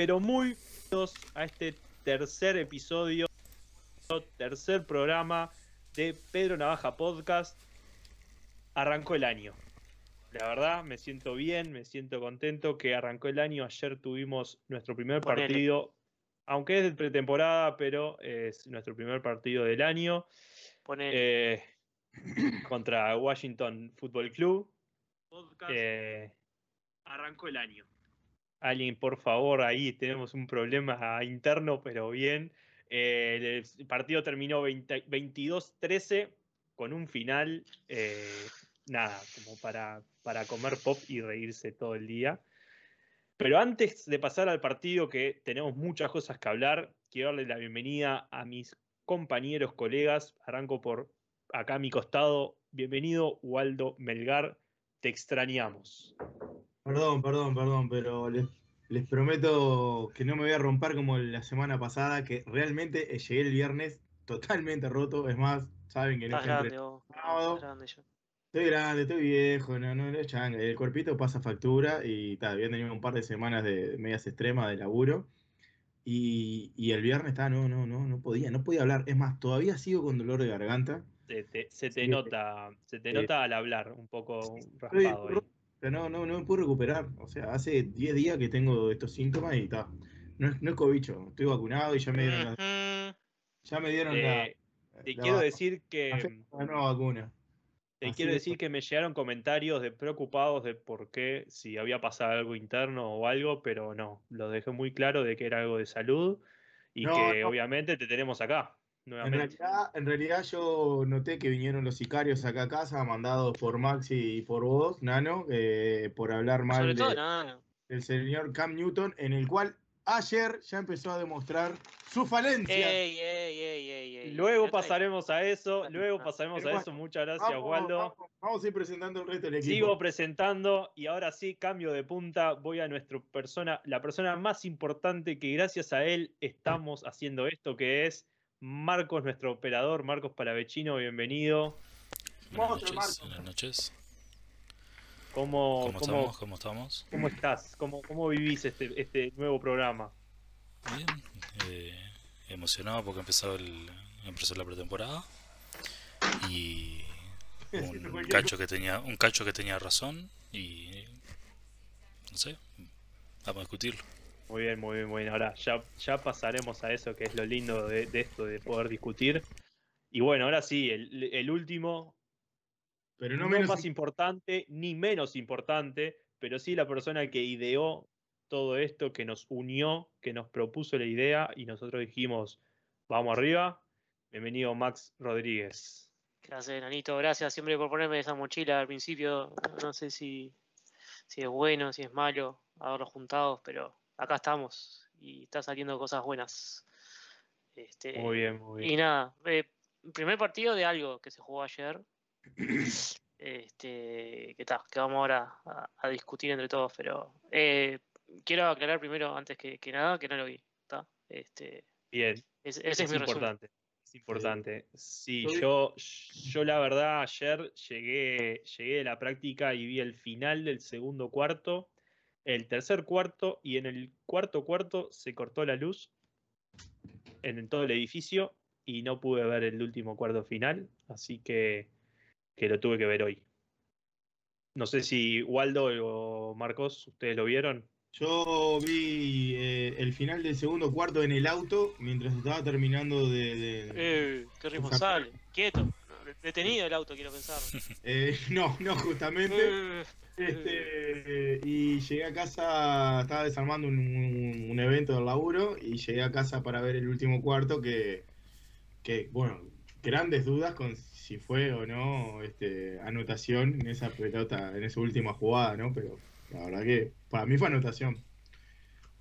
pero muy bienvenidos a este tercer episodio, tercer programa de Pedro Navaja Podcast. Arrancó el año. La verdad, me siento bien, me siento contento que arrancó el año. Ayer tuvimos nuestro primer Ponele. partido, aunque es de pretemporada, pero es nuestro primer partido del año. Eh, contra Washington Football Club. Eh, arrancó el año. Alguien, por favor, ahí tenemos un problema interno, pero bien. Eh, el partido terminó 20 22-13 con un final, eh, nada, como para, para comer pop y reírse todo el día. Pero antes de pasar al partido, que tenemos muchas cosas que hablar, quiero darle la bienvenida a mis compañeros, colegas. Arranco por acá a mi costado. Bienvenido, Waldo Melgar. Te extrañamos. Perdón, perdón, perdón, pero les, les prometo que no me voy a romper como la semana pasada, que realmente eh, llegué el viernes totalmente roto. Es más, saben que no estás estoy grande vos. grande yo. Estoy grande, estoy viejo, no, no, no es changa. El cuerpito pasa factura y ta, había tenido un par de semanas de medias extremas de laburo. Y, y el viernes está, no, no, no, no podía, no podía hablar. Es más, todavía sigo con dolor de garganta. Se te, se te Sí. nota, se te Sí. nota al hablar, un poco Estoy raspado ahí. Ro- pero no, no, no me puedo recuperar. O sea, hace 10 días que tengo estos síntomas y está. No es, no es cobicho, estoy vacunado y ya me dieron la, ya me dieron la, Eh, te la quiero va- decir que la nueva vacuna. te así quiero decir que me llegaron comentarios de preocupados de por qué, si había pasado algo interno o algo, pero no, lo dejé muy claro de que era algo de salud y No, que no. obviamente te tenemos acá En realidad, en realidad yo noté que vinieron los sicarios acá a casa, mandados por Maxi y por vos, Nano, eh, por hablar mal Sobre de- del señor Cam Newton, en el cual ayer ya empezó a demostrar su falencia. Ey, ey, ey, ey, ey. Luego pasaremos a eso, luego pasaremos a eso. Muchas gracias, Vamos, Waldo. vamos, vamos a ir presentando el resto del equipo. Sigo presentando y ahora sí, cambio de punta, voy a nuestra persona, la persona más importante que gracias a él estamos haciendo esto, que es Marcos, nuestro operador, Marcos Palavecino, bienvenido. Buenas noches, buenas noches. ¿Cómo, ¿Cómo cómo, estamos? ¿Cómo estamos? cómo estás? ¿Cómo, cómo vivís este, este nuevo programa? Bien. eh, emocionado porque empezó, el, empezó la pretemporada. Y un cacho que tenía, un cacho que tenía razón y no sé, vamos a discutirlo. Muy bien, muy bien, muy bien. Ahora ya, ya pasaremos a eso, que es lo lindo de, de esto, de poder discutir. Y bueno, ahora sí, el, el último, Pero no no, menos más importante ni menos importante, pero sí la persona que ideó todo esto, que nos unió, que nos propuso la idea y nosotros dijimos, vamos arriba. Bienvenido Max Rodríguez. Gracias, Nanito. Gracias siempre por ponerme esa mochila al principio. No sé si, si es bueno, si es malo haberlos juntado, pero acá estamos y está saliendo cosas buenas. Este, Muy bien, muy Y bien. nada, eh, primer partido de algo que se jugó ayer. Este, que tal, que vamos ahora a, a discutir entre todos, pero eh, quiero aclarar primero, antes que, que nada, que no lo vi. Este, Bien, ese, ese es, es, mi resumen. importante. Es importante. Sí, yo, yo la verdad ayer llegué, llegué de la práctica y vi el final del segundo cuarto, el tercer cuarto y en el cuarto cuarto se cortó la luz en, en todo el edificio y no pude ver el último cuarto final, así que, que lo tuve que ver hoy. No sé si Waldo o Marcos, ¿ustedes lo vieron? Yo vi eh, el final del segundo cuarto en el auto mientras estaba terminando de. de- Eh, qué responsable. Quieto. Detenido el auto, quiero pensar. eh, no, no, justamente. Eh, Este, y llegué a casa, estaba desarmando un, un- un evento del laburo y llegué a casa para ver el último cuarto que, que, bueno, grandes dudas con si fue o no este, anotación en esa pelota, en esa última jugada, ¿no? Pero la verdad que para mí fue anotación.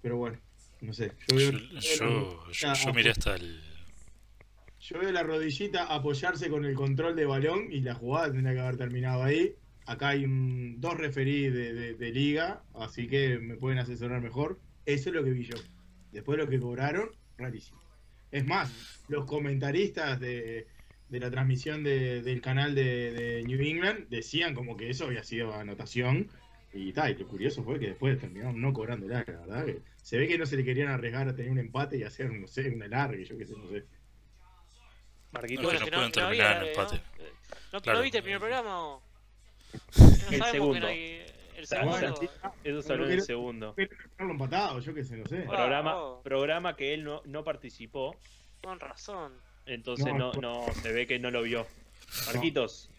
Pero bueno, no sé. Yo Yo, veo, yo, yo, yo miré hasta el. yo veo la rodillita apoyarse con el control de balón y la jugada tendría que haber terminado ahí. Acá hay un- dos referís de, de- de liga, así que me pueden asesorar mejor. Eso es lo que vi yo. Después lo que cobraron, rarísimo. Es más, los comentaristas de, de la transmisión de- del canal de, de New England decían como que eso había sido anotación Y tal, y lo curioso fue que después terminaron no cobrando la verdad. Que se ve que no se le querían arriesgar a tener un empate y hacer, no sé, una larga, yo qué sé, no sé. Marquito, No, que no pueden terminar en empate. eh, ¿No, Claro. ¿no viste el primer programa o...? No El segundo. hay... El eso salió en el segundo. Pero empatado, yo qué sé, no sé. Programa, oh. programa que él no, no participó, Con razón. entonces No, no, no se ve que no lo vio. Marquitos,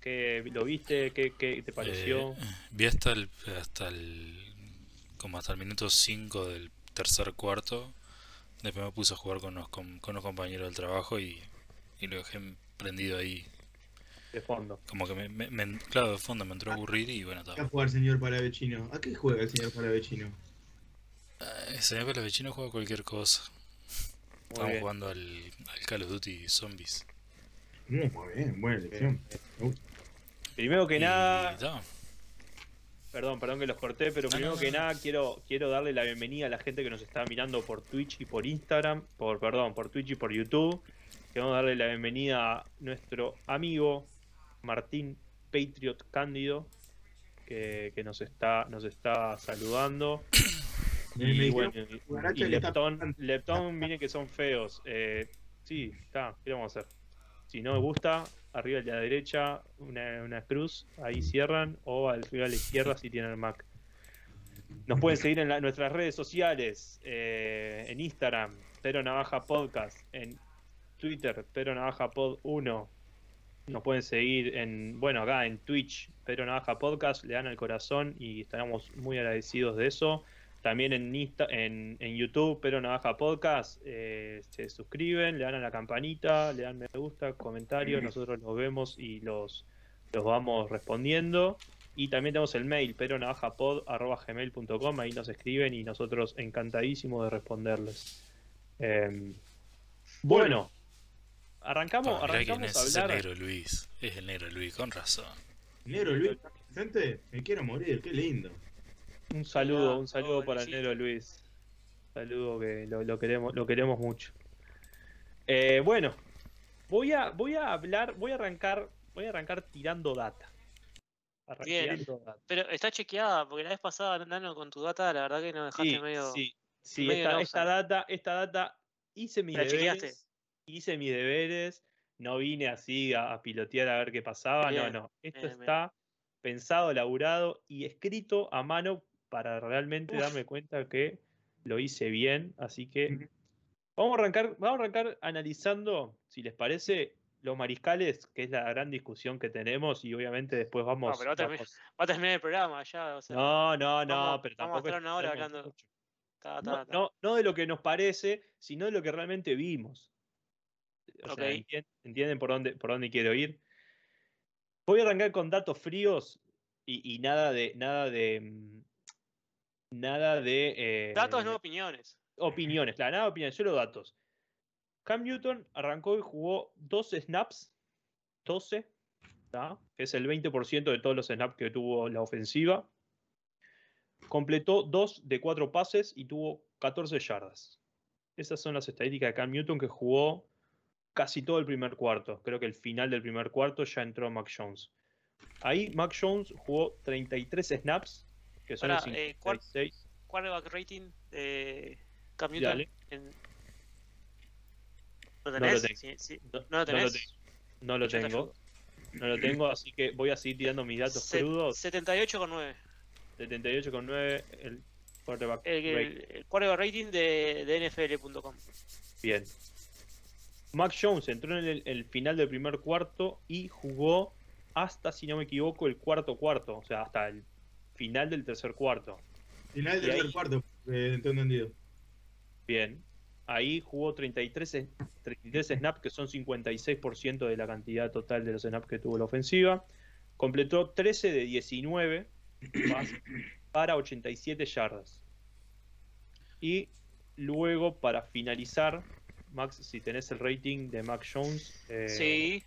¿qué, ¿lo viste? ¿Qué, qué te pareció? Eh, vi hasta el, hasta el. como hasta el minuto 5 del tercer cuarto. Después me puse a jugar con unos, com- con unos compañeros del trabajo y, y lo dejé prendido ahí. De fondo. Como que me, me- me- claro, de fondo me entró a aburrir y bueno, ¿A qué estaba. juega el señor Palavecino? ¿A qué juega el señor Palavecino? Ese día los vecinos juega cualquier cosa. Muy Estamos bien. jugando al, al Call of Duty Zombies. Mm, muy bien, buena elección. Primero que Y nada, perdón, perdón que los corté, pero primero no, que nada quiero, quiero darle la bienvenida a la gente que nos está mirando por Twitch y por Instagram, por perdón, por Twitch y por YouTube. Queremos darle la bienvenida a nuestro amigo Martín Patriot Cándido, que, que nos está, nos está saludando. Y bueno, y- Guaracha y le está Lepton, pegando. Lepton, miren que son feos. Eh, sí, está, ¿qué vamos a hacer? Si no me gusta, arriba a la derecha una, una cruz, ahí cierran, o arriba a la izquierda si tienen Mac. Nos pueden seguir en la- nuestras redes sociales, eh, en Instagram, Pero Navaja Podcast, en Twitter, Pero Navaja Pod 1. Nos pueden seguir en, bueno, acá en Twitch, Pero Navaja Podcast, le dan al corazón y estaremos muy agradecidos de eso. También en, Insta, en, en YouTube, Pero Navaja Podcast, eh, se suscriben, le dan a la campanita, le dan me gusta, comentarios, nosotros los vemos y los, los vamos respondiendo. Y también tenemos el mail, pero gmail.com, ahí nos escriben y nosotros encantadísimos de responderles. Em, bueno, arrancamos, arrancamos es, a es el hablar. negro Luis. Es el negro Luis, con razón. Negro Luis, ¿estás presente? Me quiero morir, qué lindo. Un saludo, Ah, un saludo oh, para el negro Luis. Saludo que lo, lo queremos, lo queremos mucho. Eh, bueno, voy a, voy a hablar, voy a arrancar, voy a arrancar tirando data. Bien. tirando data. Pero está chequeada, porque la vez pasada, Nano, con tu data, la verdad que nos dejaste Sí, medio... sí, sí, medio esta, data, esta data, hice mis ¿La chequeaste? Hice mis deberes, no vine así a, a pilotear a ver qué pasaba, Bien, no, no, esto bien, bien. está pensado, elaborado y escrito a mano para realmente Uf. darme cuenta que lo hice bien, así que vamos a arrancar, vamos a arrancar analizando, si les parece, los mariscales, que es la gran discusión que tenemos y obviamente después vamos, pero va a terminar- vamos- Va a terminar el programa ya, o sea... no, no, no, vamos- pero vamos a tampoco estar una hora hablando. mucho. ta, ta, No, ta. no, no de lo que nos parece, sino de lo que realmente vimos. O sea, Ok. ¿entien- ¿entienden por dónde, por dónde quiero ir? Voy a arrancar con datos fríos y, y nada de. Nada de. mm, Nada de. eh, Datos, no opiniones. Opiniones, claro, nada de opiniones, solo datos. Cam Newton arrancó y jugó 12 snaps, 12, ¿tá? es el 20% de todos los snaps que tuvo la ofensiva. Completó 2 de 4 pases y tuvo 14 yardas. Esas son las estadísticas de Cam Newton que jugó casi todo el primer cuarto. Creo que el final del primer cuarto ya entró Mac Jones. Ahí Mac Jones jugó 33 snaps, que son eh, cuar- 56. Quarterback rating de Cam Newton. En- ¿Lo lo tenés? tengo. Sí, sí. No, ¿No lo no lo tenés? tengo. No lo tengo. No lo tengo, así que voy a seguir tirando mis datos Se- crudos. 78 con 9. 78,9 el quarterback El, rate. el, el quarterback rating de, de NFL.com. Bien. Mac Jones entró en el, el final del primer cuarto y jugó hasta, si no me equivoco, el cuarto cuarto. O sea, hasta el final del tercer cuarto. Final del tercer ahí- cuarto, eh, entendido. Bien. Ahí jugó 33, es- 33 snaps, que son 56% de la cantidad total de los snaps que tuvo la ofensiva. Completó 13 de 19 pases para 87 yardas. Y luego, para finalizar, Max, si tenés el rating de Mac Jones. eh, sí,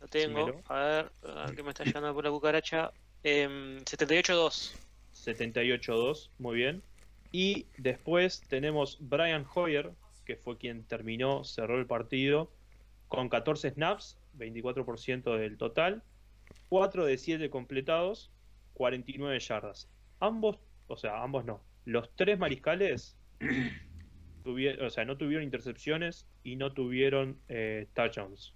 lo tengo. A ver, a ver que me está llegando por la cucaracha. Em, 78-2. 78-2, muy bien. Y después tenemos Brian Hoyer, que fue quien terminó, cerró el partido con 14 snaps, 24% del total, 4 de 7 completados, 49 yardas. ambos, o sea, ambos no. Los tres mariscales tuvieron, o sea, no tuvieron intercepciones y no tuvieron eh, touchdowns.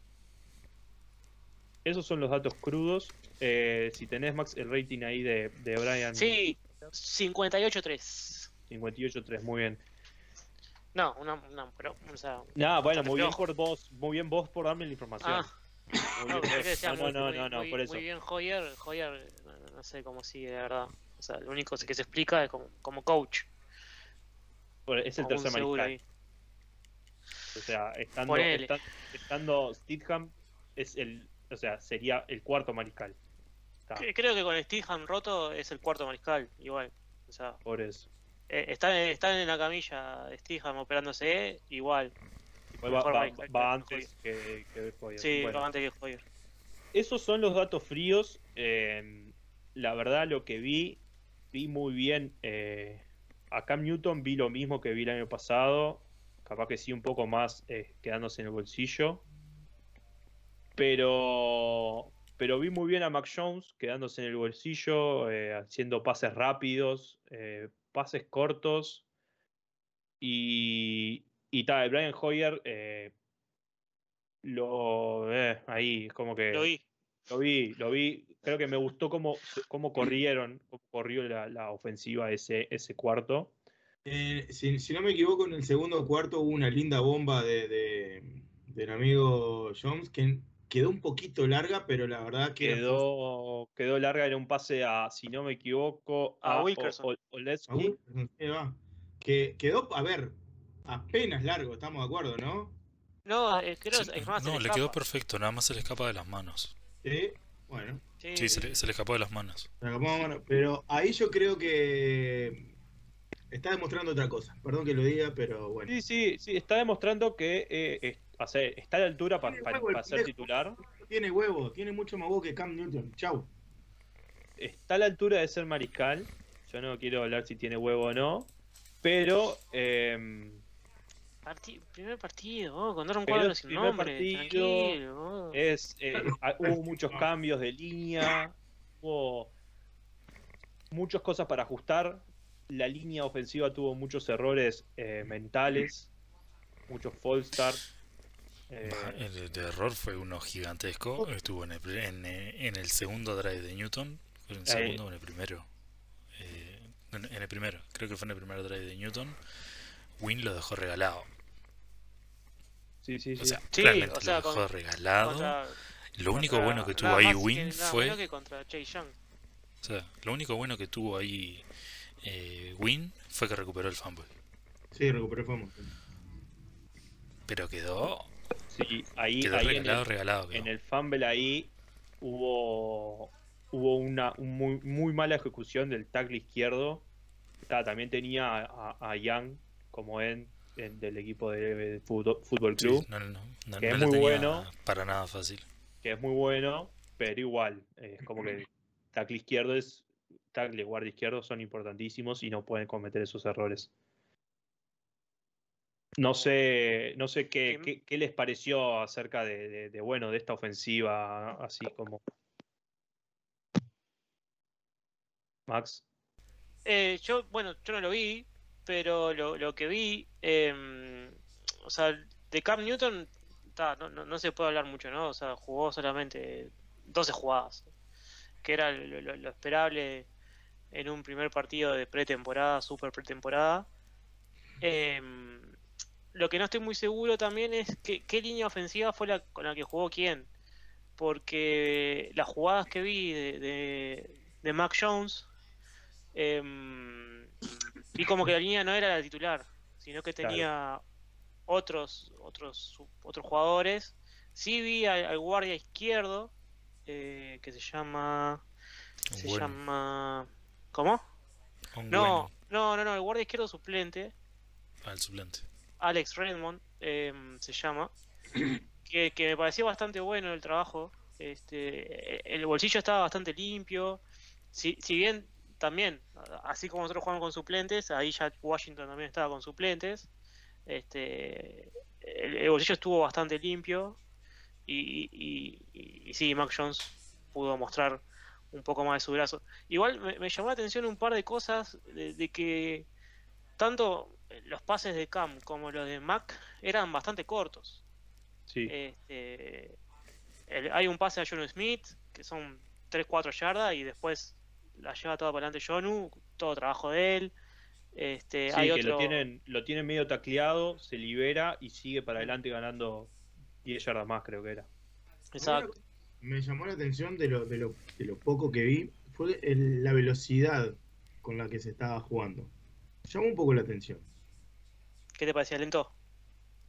Esos son los datos crudos. Eh, si tenés, Max, el rating ahí de, de Brian. Sí, 58-3. 58-3, muy bien. No, una, una pero, o sea, Nah, bueno, muy bien por vos, muy bien vos por darme la información. Ah. Muy no, no, no, no, no, por eso. Muy bien Hoyer, Hoyer, no, no sé cómo sigue, de verdad. O sea, lo único que se explica es como, como coach. Es el tercer mariscal. O sea, estando, estando Stidham, es el, o sea, sería el cuarto mariscal. Está, Creo que con Stidham roto es el cuarto mariscal, igual. O sea, por eso. eh, están, están en la camilla Stidham operándose, igual. Igual va, va- va antes que, que Hoyer. Sí, Bueno, antes que Hoyer. esos son los datos fríos. eh, la verdad, lo que vi, vi muy bien. eh, a Cam Newton vi lo mismo que vi el año pasado. Capaz que sí, un poco más eh, quedándose en el bolsillo. Pero, pero vi muy bien a Mac Jones quedándose en el bolsillo, eh, haciendo pases rápidos, eh, pases cortos. Y, y tal, Brian Hoyer lo ahí, como que Lo vi. Lo vi, lo vi. Creo que me gustó cómo, cómo corrieron, cómo corrió la, la ofensiva ese, ese cuarto. Eh, si, si no me equivoco, en el segundo cuarto hubo una linda bomba de, de- del amigo Jones que quedó un poquito larga, pero la verdad que era Quedó, quedó larga, era un pase a, si no me equivoco, A a, Wilkerson. O- O- Oleski. Wilkerson, sí, va. Que quedó, a ver, apenas largo, estamos de acuerdo, ¿no? No, eh, creo Sí, es más. se no, le escapa. quedó perfecto, nada más se le escapa de las manos. Sí, bueno. Sí, se le, se le escapó de las manos. se. Pero ahí yo creo que está demostrando otra cosa. Perdón que lo diga, pero bueno. Sí, sí, sí, está demostrando que eh, es- o sea, está a la altura pa- Tiene pa- huevo el para ser titular. Tiene huevo, tiene mucho más huevo que Cam Newton. Chau. Está a la altura de ser mariscal. Yo no quiero hablar si tiene huevo o no. Pero em, Parti- primer partido, oh, con Aaron Pero Cuadro sin primer nombre, partido, oh. Es, eh, ha- hubo muchos cambios de línea, hubo muchas cosas para ajustar. La línea ofensiva tuvo muchos errores eh, mentales, muchos false eh, Bah, El de error fue uno gigantesco. Estuvo en el, en, eh, en el segundo drive de Newton. ¿Fue en el Ahí. segundo o en el primero? Eh, en, en el primero. Creo que fue en el primer drive de Newton. Win lo dejó regalado. Sí, sí, sí. O sea, Sí, realmente o sea, lo dejó con- regalado. Contra- Lo único contra- bueno que tuvo ahí Win fue. que contra. O sea, lo único bueno que tuvo ahí eh, Win fue que recuperó el fumble. Sí, recuperó fama. Pero quedó, Sí, ahí, quedó ahí en, regalado, el, regalado. quedó. en el fumble ahí hubo, hubo una un muy, muy mala ejecución del tackle izquierdo. Ta, también tenía a, a Young como en, en- del equipo de, fútbol, Sí, club. no, no, no, que no es muy bueno. para nada fácil. que es muy bueno, pero igual, eh, es como que el tackle izquierdo es tackle y guardia izquierdo son importantísimos y no pueden cometer esos errores. No sé, no sé qué, qué, qué les pareció acerca de, de- de, bueno de esta ofensiva, así como Max. Eh, yo, bueno, yo no lo vi, pero lo, que vi, em, o sea, de Cam Newton, no, se puede hablar mucho, ¿no? O sea, jugó solamente 12 jugadas, que era lo, esperable en un primer partido de pretemporada, super pretemporada. Em, lo que no estoy muy seguro también es que, qué línea ofensiva fue la con la que jugó quién. Porque las jugadas que vi de, de, Mac Jones, em, vi como que la línea no era la titular, sino que Claro. tenía otros, otros, otros jugadores. Sí vi al, al guardia izquierdo, eh, que se llama... Se Bueno, llama... ¿Cómo? un No, bueno no, no, no, el guardia izquierdo suplente, al suplente. Alex Redmond, em, se llama, que, que me pareció bastante bueno el trabajo. Este, el bolsillo estaba bastante limpio. Si, si bien también, así como nosotros jugamos con suplentes, ahí ya Washington también estaba con suplentes. Este, el, el bolsillo estuvo bastante limpio. Y, y, y- y sí, Mac Jones pudo mostrar un poco más de su brazo. Igual me, llamó la atención un par de cosas de, que tanto los pases de Cam como los de Mac eran bastante cortos. Sí. Este, hay un pase a Jonu Smith que son 3-4 yardas y después la lleva todo para adelante Jonu, todo trabajo de él. Este, sí, que lo tienen, lo tienen medio tacleado, se libera y sigue para adelante ganando 10 yardas más, creo que era. Exacto. Me llamó la atención de lo, de lo, de lo poco que vi, fue la velocidad con la que se estaba jugando. Llamó un poco la atención. ¿Qué te parecía lento?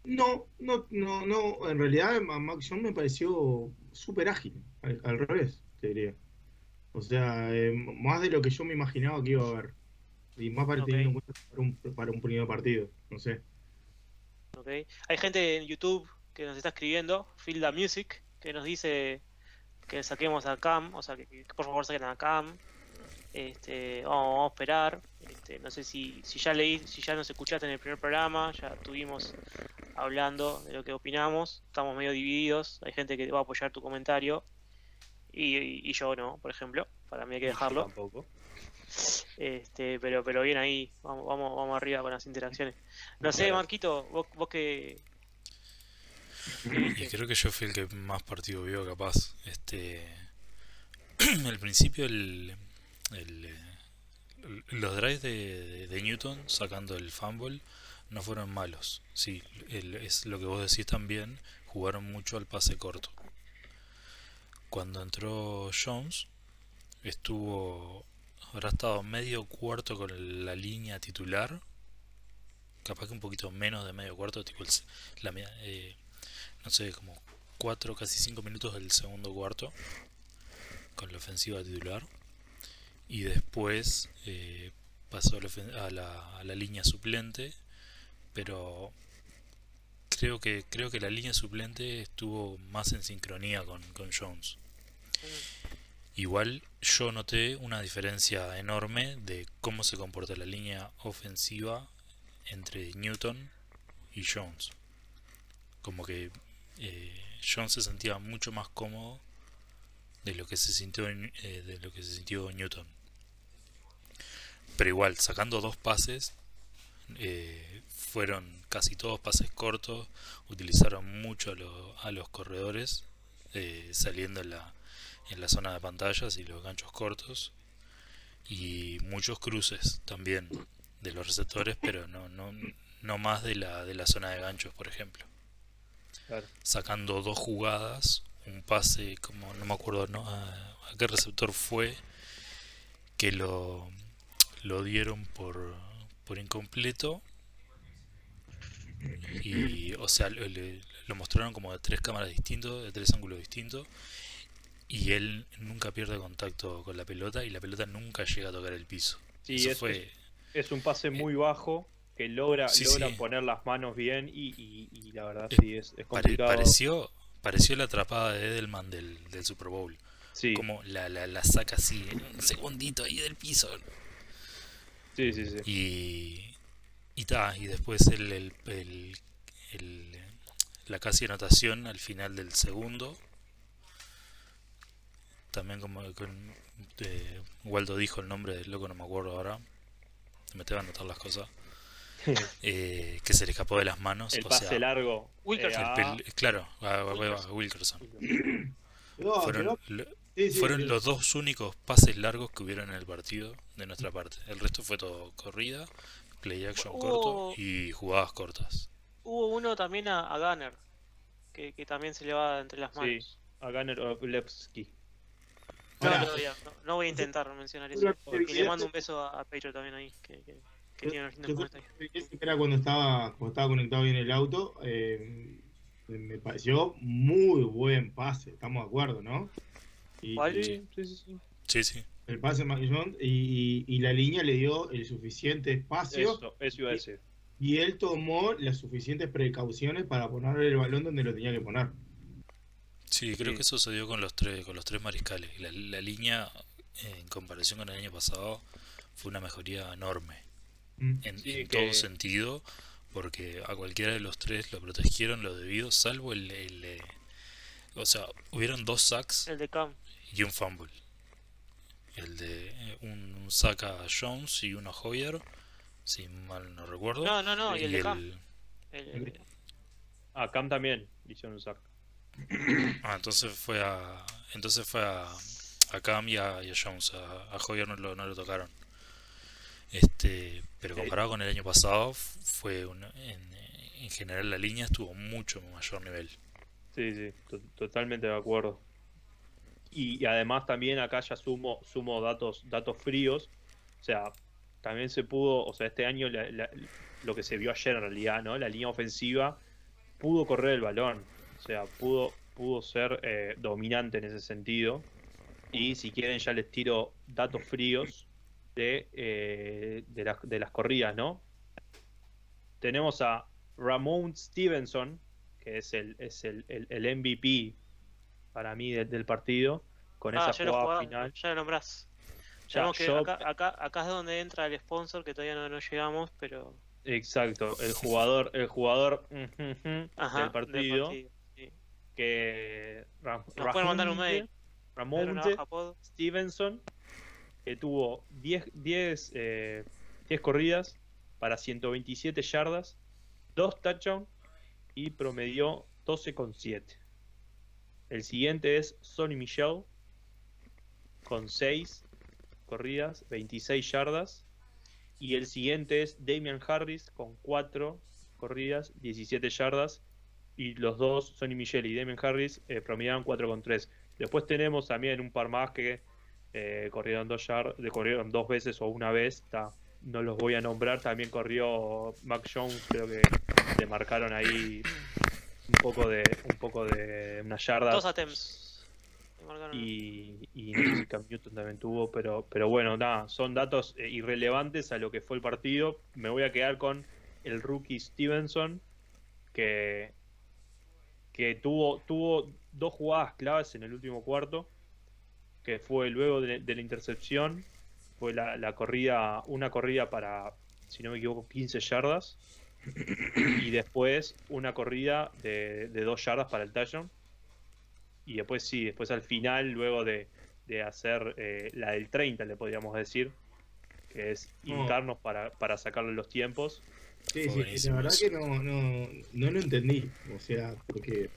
No, no, no, no. En realidad a Max Jones me pareció súper ágil, al, revés, te diría. O sea, eh, más de lo que yo me imaginaba que iba a haber. Y más para teniendo en cuenta para un, para un primer partido, no sé. Ok. Hay gente en YouTube que nos está escribiendo, Filda Music, que nos dice que saquemos a Cam, o sea, que, por favor saquen a Cam. Este, vamos, a esperar. Este, no sé si, si ya leí, si ya nos escuchaste en el primer programa, ya estuvimos hablando de lo que opinamos. Estamos medio divididos. Hay gente que va a apoyar tu comentario y, y yo no, por ejemplo. Para mí hay que dejarlo. Tampoco. Este, pero, pero bien ahí, vamos, vamos, vamos arriba con las interacciones. No sé, Marquito, vos, vos que. Y creo que yo fui el que más partido vio capaz. Este. al principio el, el, los drives de, de, Newton sacando el fumble no fueron malos. Sí, es lo que vos decís también, jugaron mucho al pase corto. Cuando entró Jones, estuvo habrá estado medio cuarto con la línea titular. Capaz que un poquito menos de medio cuarto, tipo la, eh, no sé, como 4, casi 5 minutos del segundo cuarto con la ofensiva titular. Y después eh, pasó a la, a la, línea suplente, pero creo que creo que la línea suplente estuvo más en sincronía con, con Jones. Igual yo noté una diferencia enorme de cómo se comporta la línea ofensiva entre Newton y Jones. Como que eh, Jones se sentía mucho más cómodo de lo que se sintió eh, de lo que se sintió Newton. Pero igual, sacando dos pases, eh, fueron casi todos pases cortos, utilizaron mucho a, a los corredores, saliendo en la, en la zona de pantallas y los ganchos cortos y muchos cruces también de los receptores pero no, no, no más de la, de la zona de ganchos por ejemplo sacando dos jugadas un pase como no me acuerdo ¿no? a, qué receptor fue que lo, lo dieron por, por incompleto y o sea lo mostraron como de tres cámaras distintos de tres ángulos distintos y él nunca pierde contacto con la pelota y la pelota nunca llega a tocar el piso. Sí, es, fue... es, un pase muy bajo que logra poner las manos bien y, la verdad sí es, complicado. pareció, pareció la atrapada de Edelman del, del Super Bowl. Sí. Como la, la, saca así, en un segundito ahí del piso. Sí, sí, sí. Y, y, ta, y después el, el, el, la casi anotación al final del segundo también como eh, Waldo dijo el nombre del loco, no me acuerdo ahora. Me tengo que anotar las cosas. Eh, que se le escapó de las manos. El pase largo. Wilkerson. claro, a, Wilkerson. fueron, los dos únicos pases largos que hubieron en el partido de nuestra parte. El resto fue todo corrida, play action corto y jugadas cortas. Hubo uno también a, Gunner, que, también se le va entre las manos. a Gunner Levski. No, no, voy a intentar mencionar eso. Porque le mando un beso a, Pedro también ahí, que, que, tiene una Era cuando estaba, cuando estaba conectado bien el auto, eh, me pareció muy buen pase, estamos de acuerdo, ¿no? Y, sí, sí, sí. sí, El pase de y, y, la línea le dio el suficiente espacio. Eso, eso iba a decir. Y él tomó las suficientes precauciones para poner el balón donde lo tenía que poner. Sí, creo que eso se dio con los tres, con los tres mariscales. La, la línea, en comparación con el año pasado, fue una mejoría enorme. Mm. En, todo sentido, porque a cualquiera de los tres lo protegieron lo debido, salvo el. el, eh, o sea, hubieron dos sacks el de Cam. y un fumble. El de eh, un, un Saka Jones y uno Hoyer, si mal no recuerdo. No, no, no, y el de Cam. el- El- el- Ah, Cam también hicieron un sack. Ah, entonces fue a. Entonces fue a, a Cam y a, y a Jones. A, a Hoyer no lo, no lo tocaron. Este, pero comparado con el año pasado, fue un- en, en general la línea estuvo mucho mayor nivel. Sí, sí, to- totalmente de acuerdo. Y, además también acá ya sumo, sumo datos, datos fríos. O sea, también se pudo, o sea, este año lo que se vio ayer en realidad, ¿no? La línea ofensiva pudo correr el balón. O sea, pudo, pudo ser eh, dominante en ese sentido. Y si quieren ya les tiro datos fríos de, eh, de, las, corridas, ¿no? Tenemos a Ramon Stevenson, que es el, es el- el MVP para mí de- del partido, con Ah, esa jugada jugaba- final. ya lo nombrás. Ya, que, yo- acá, acá, acá es donde entra el sponsor, que todavía no, no llegamos, pero... Exacto, el jugador, el jugador ujú, ujú, Ajá, del partido, sí. que Ra- Nos pueden mandar un Ramonte- mail. Ramonte. Stevenson, que tuvo 10, 10, eh, 10 corridas para 127 yardas, 2 touchdowns y promedió 12,7. El siguiente es Sonny Michel, con 6 corridas, 26 yardas. Y el siguiente es Damian Harris, con 4 corridas, 17 yardas. Y los dos, Sonny Michel y Damian Harris, eh, promediaron 4,3. Después tenemos también un par más que eh, corrieron dos yard- corrieron dos veces o una vez. no los voy a nombrar. También corrió Mac Jones, creo que le marcaron ahí un poco de un poco de unas yardas. Dos attempts. Y, y Cam Newton también tuvo, pero, pero bueno, nada, son datos eh, irrelevantes a lo que fue el partido. Me voy a quedar con el rookie Stevenson, que, que tuvo, tuvo dos jugadas claves en el último cuarto, que fue luego de, de la intercepción, fue la, la corrida, una corrida para, si no me equivoco, 15 yardas, y después una corrida de, de 2 yardas para el touchdown. Y después sí, después al final, luego de, de hacer eh, la del 30, le podríamos decir, que es No. hincarnos para, para sacarle los tiempos. Sí, Fue sí, la verdad que no, no, no lo entendí. O sea, porque.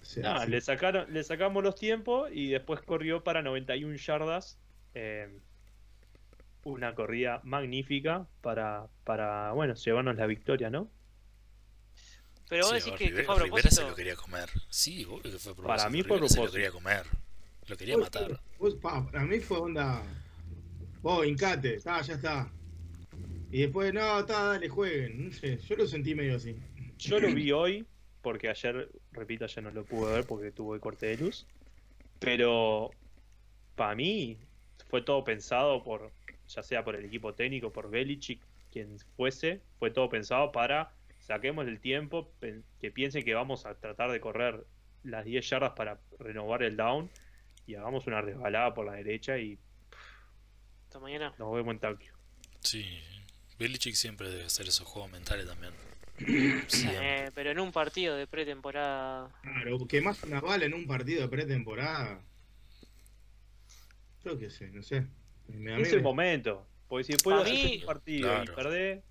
O sea, sí. le, sacaron, le sacamos los tiempos y después corrió para 91 yardas. eh, una corrida magnífica para, para, bueno, llevarnos la victoria, ¿no? Pero vos Sí, decís que, que fue a Rivera se propósito. lo quería comer. Sí, obvio que fue a propósito. Para mí fue Rivera se lo propósito. quería comer. Lo quería Vos- matar. vos, pa, para mí fue onda. Vos, hincate, está, ya está. Y después, no, está, dale, jueguen. No sé, yo lo sentí medio así. Yo lo vi hoy, porque ayer, repito, ayer no lo pude ver porque tuve corte de luz. Pero para mí fue todo pensado por, ya sea por el equipo técnico, por Belichick, quien fuese, fue todo pensado para saquemos el tiempo, que piensen que vamos a tratar de correr las 10 yardas para renovar el down y hagamos una resbalada por la derecha y Hasta mañana. nos vemos en Tokio. Sí. Belichick siempre debe hacer esos juegos mentales también. Siempre. Eh, pero en un partido de pretemporada. Claro, que más una bala en un partido de pretemporada. Yo qué sé, no sé. Es el me- momento, porque si después mí- un partido y Claro. perdés,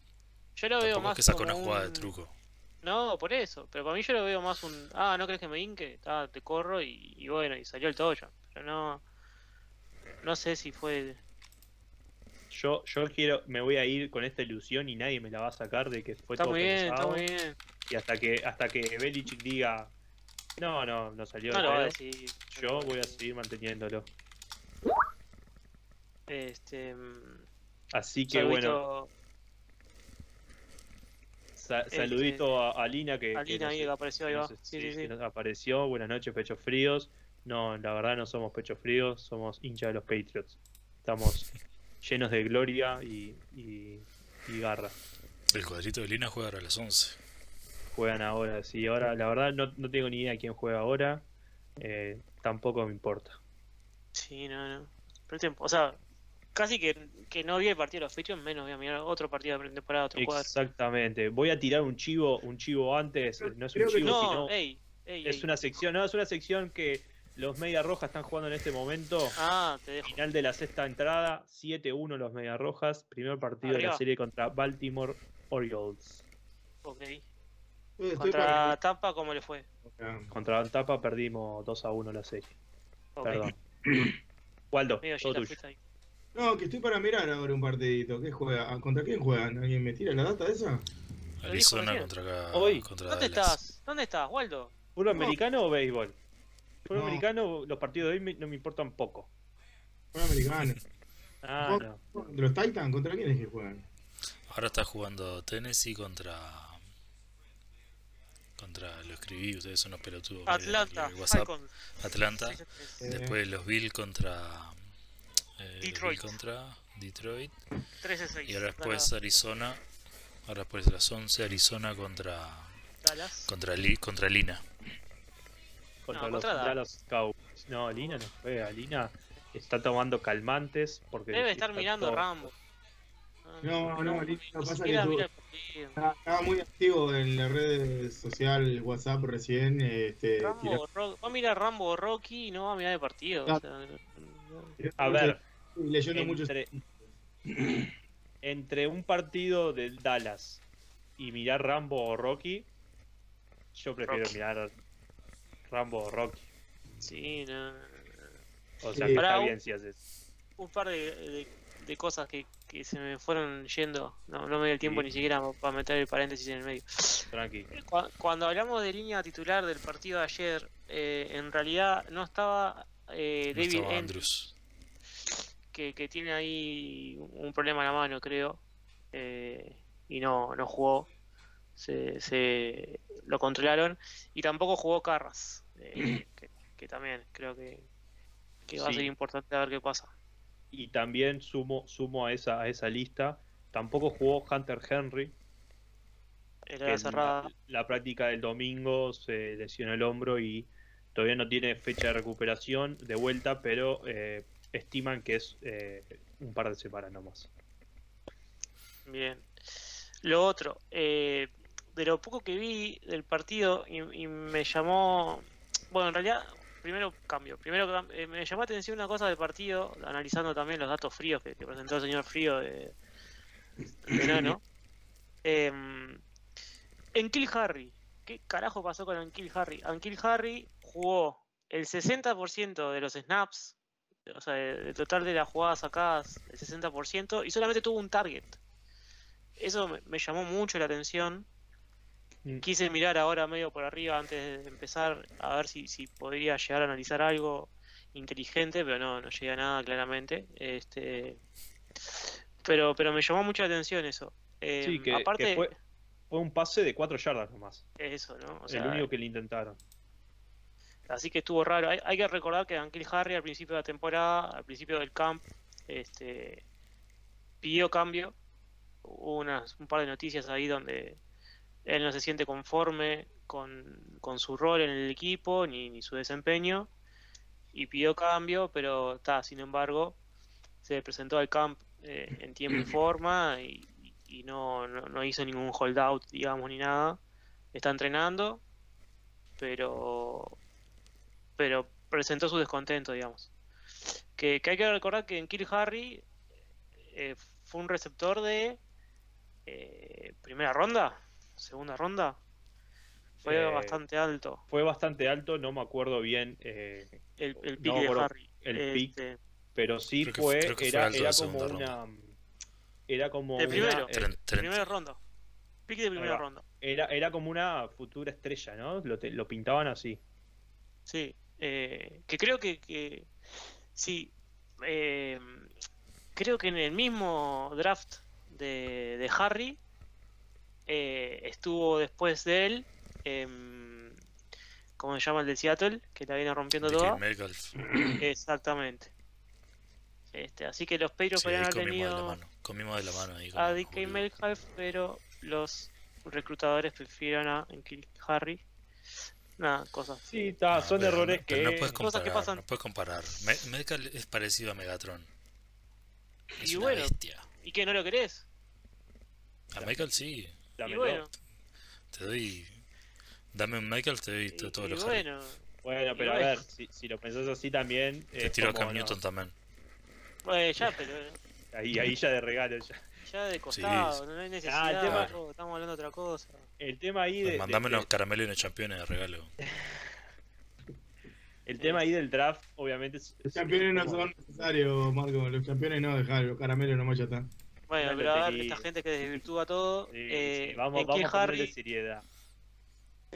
Yo lo veo Tampoco más es que sacó como una jugada de un- truco. No, por eso. Pero para mí yo lo veo más un. Ah, ¿no crees que me hinque? Ah, te corro y, y bueno, y salió el toyo. Pero no. No sé si fue. Yo, yo quiero, me voy a ir con esta ilusión y nadie me la va a sacar de que fue Está todo muy bien, está pensado. muy bien. Y hasta que, hasta que Belichick diga, no, no, no salió No lo va a pedo", decir. yo voy a seguir manteniéndolo. Este. mm, Así que bueno, saludito este, saludito a, a Lina que, a que Lina nos- ahí que apareció ahí va. nos- Sí, sí, sí, que sí. nos apareció. Buenas noches, pechos fríos. No, la verdad no somos pechos fríos, somos hinchas de los Patriots. Estamos llenos de gloria y, y, y garra. El cuadrito de Lina juega ahora a las 11. juegan ahora. Sí, ahora la verdad no, no tengo ni idea quién juega ahora. eh, tampoco me importa. Sí, no, no. Pretem- O sea, casi que, que no vi el partido de los Patriots, menos voy a mirar otro partido de pretemporada, otro cuadro. Exactamente. Voy a tirar un chivo, un chivo antes. No es un Creo chivo, No, sino ey, ey, es ey. una sección. No, es una sección que los Media Rojas están jugando en este momento. Ah, te dejo. Final de la sexta entrada, 7-1 los Media Rojas. Primer partido de Arriba. la serie contra Baltimore Orioles. Ok. Contra para- Tampa, ¿cómo le fue? Contra Tapa perdimos 2-1 la serie. Ok. Perdón. Waldo, todo tuyo. ahí. No, que estoy para mirar ahora un partidito. ¿Qué juega? Ah, ¿Contra quién juegan? ¿Alguien me tira la data de esa? Arizona contra acá. Hoy. Contra ¿Dónde Dallas. estás? ¿Dónde estás, Waldo? ¿Fútbol No. americano o béisbol? Fútbol No. americano, los partidos de hoy me- no me importan poco. Un americano. Ah, no. ¿De los Titans? ¿Contra quién es que juegan? Ahora está jugando Tennessee contra. Contra. Lo escribí, ustedes son unos pelotudos. Atlanta. Atlanta. Después los Bill contra. Eh, Detroit. Contra Detroit. 13-6. Y ahora después Dallas, Arizona. Ahora después de las 11, Arizona contra. Dallas. Contra, Li- contra Lina. Contra No, los contra Dallas Cowboys. No, Lina no juega. Lina está tomando calmantes porque. Debe estar mirando todo- Rambo. No, no, Lina, ni pasa que tú-. Estaba estaba muy activo en la red social WhatsApp recién. Este, Rambo, o Ro- va a mirar Rambo o Rocky y no va a mirar el partido. o sea, no- no- tirando A ver, mucho- leyendo mucho. entre, entre un partido del Dallas y mirar Rambo o Rocky, yo prefiero Rocky. mirar Rambo o Rocky. sí, no, no, no. O sea, Sí. está un- bien si haces. un par de, de- de cosas que, que se me fueron yendo. No, no me dio el tiempo Sí. ni siquiera para meter el paréntesis en el medio. Tranqui. Cu- Cuando hablamos de línea titular del partido de ayer, eh, en realidad no estaba eh, No David estaba Andrews, Andrews. Que, que tiene ahí un problema en la mano, creo, eh, y no, no jugó. Se, se lo controlaron. Y tampoco jugó Carras, eh, que, que también creo que, que va a ser importante a ver qué pasa. Y también sumo, sumo a esa, a esa lista. Tampoco jugó Hunter Henry. Era cerrada. La, la práctica del domingo se lesionó el hombro y todavía no tiene fecha de recuperación de vuelta, pero eh, estiman que es eh, un par de semanas nomás. Bien. Lo otro, eh, de lo poco que vi del partido y, y me llamó, bueno, en realidad, primero cambio, primero eh, me llamó la atención una cosa del partido, analizando también los datos fríos que, que presentó el señor Frío de, de Nano. Enkil Harry, ¿qué carajo pasó con Enkil Harry? Enkil Harry jugó el 60% de los snaps, o sea, del total de las jugadas sacadas, el 60%, y solamente tuvo un target. Eso me, me llamó mucho la atención. Mm. Quise mirar ahora medio por arriba antes de empezar a ver si, si podría llegar a analizar algo inteligente, pero no, no llegué a nada claramente. Este, pero, pero me llamó mucho la atención eso. Eh, Sí, que, aparte, que fue, fue un pase de 4 yardas nomás. es eso, ¿no? O el único que le intentaron. Así que estuvo raro. Hay, hay que recordar que Anquil Harry al principio de la temporada, al principio del camp, este, pidió cambio. Hubo unas, un par de noticias ahí donde él no se siente conforme con, con su rol en el equipo ni, ni su desempeño y pidió cambio, pero está, sin embargo, se presentó al camp eh, en tiempo y forma y, y no, no, no hizo ningún holdout, digamos, ni nada. Está entrenando, pero pero presentó su descontento, digamos. Que, que hay que recordar que en Kill Harry eh, fue un receptor de eh, primera ronda, segunda ronda. Fue Eh, bastante alto Fue bastante alto, no me acuerdo bien, eh, el, el no pick me de Harry. el pick. Este, pero sí Creo que- fue, creo que fue era, era como una... Era como De primero. eh, primera ronda. Pick de primera va. ronda. era, era como una futura estrella, ¿no? Lo, te- lo pintaban así. Sí, eh, que creo que, que sí, eh, creo que en el mismo draft de, de Harry eh, estuvo después de él, em, ¿cómo se llama el de Seattle? Que la viene rompiendo toda. Exactamente. Este, así que los Patriots Sí, podrían haber comimos de la tenido mano. De la mano a DK. Metcalf, pero los reclutadores prefirieron a Harry. Nada, cosas. Sí, está, No, son pero errores no, que... no puedes Cosas que comparar. pasan. No puedes comparar. Me- Metcalf es parecido a Megatron. Es Y una bueno. bestia. ¿Y qué no lo querés? A Metcalf sí. Y dámelo. bueno, Te doy. Dame un Metcalf, te doy y, to- todo y lo Harry. bueno, Bueno, pero a ver, si, si lo pensás así también. Te tiro a Cam no, Newton también. Bueno, ya, pero Ahí, ahí ya de regalo. Ya. Ya de costado, no hay necesidad. el tema- loco, estamos hablando de otra cosa. El tema ahí de, Mandame de- unos caramelos y unos championes de regalo. el tema ahí del draft, obviamente. es- Los es campeones no son necesarios, Marco. Los campeones no, dejar los caramelos nomás ya están. Bueno, pero a ver, esta gente que desvirtúa todo. Sí, eh, sí, vamos, en vamos Kill a ponerle Harry, seriedad.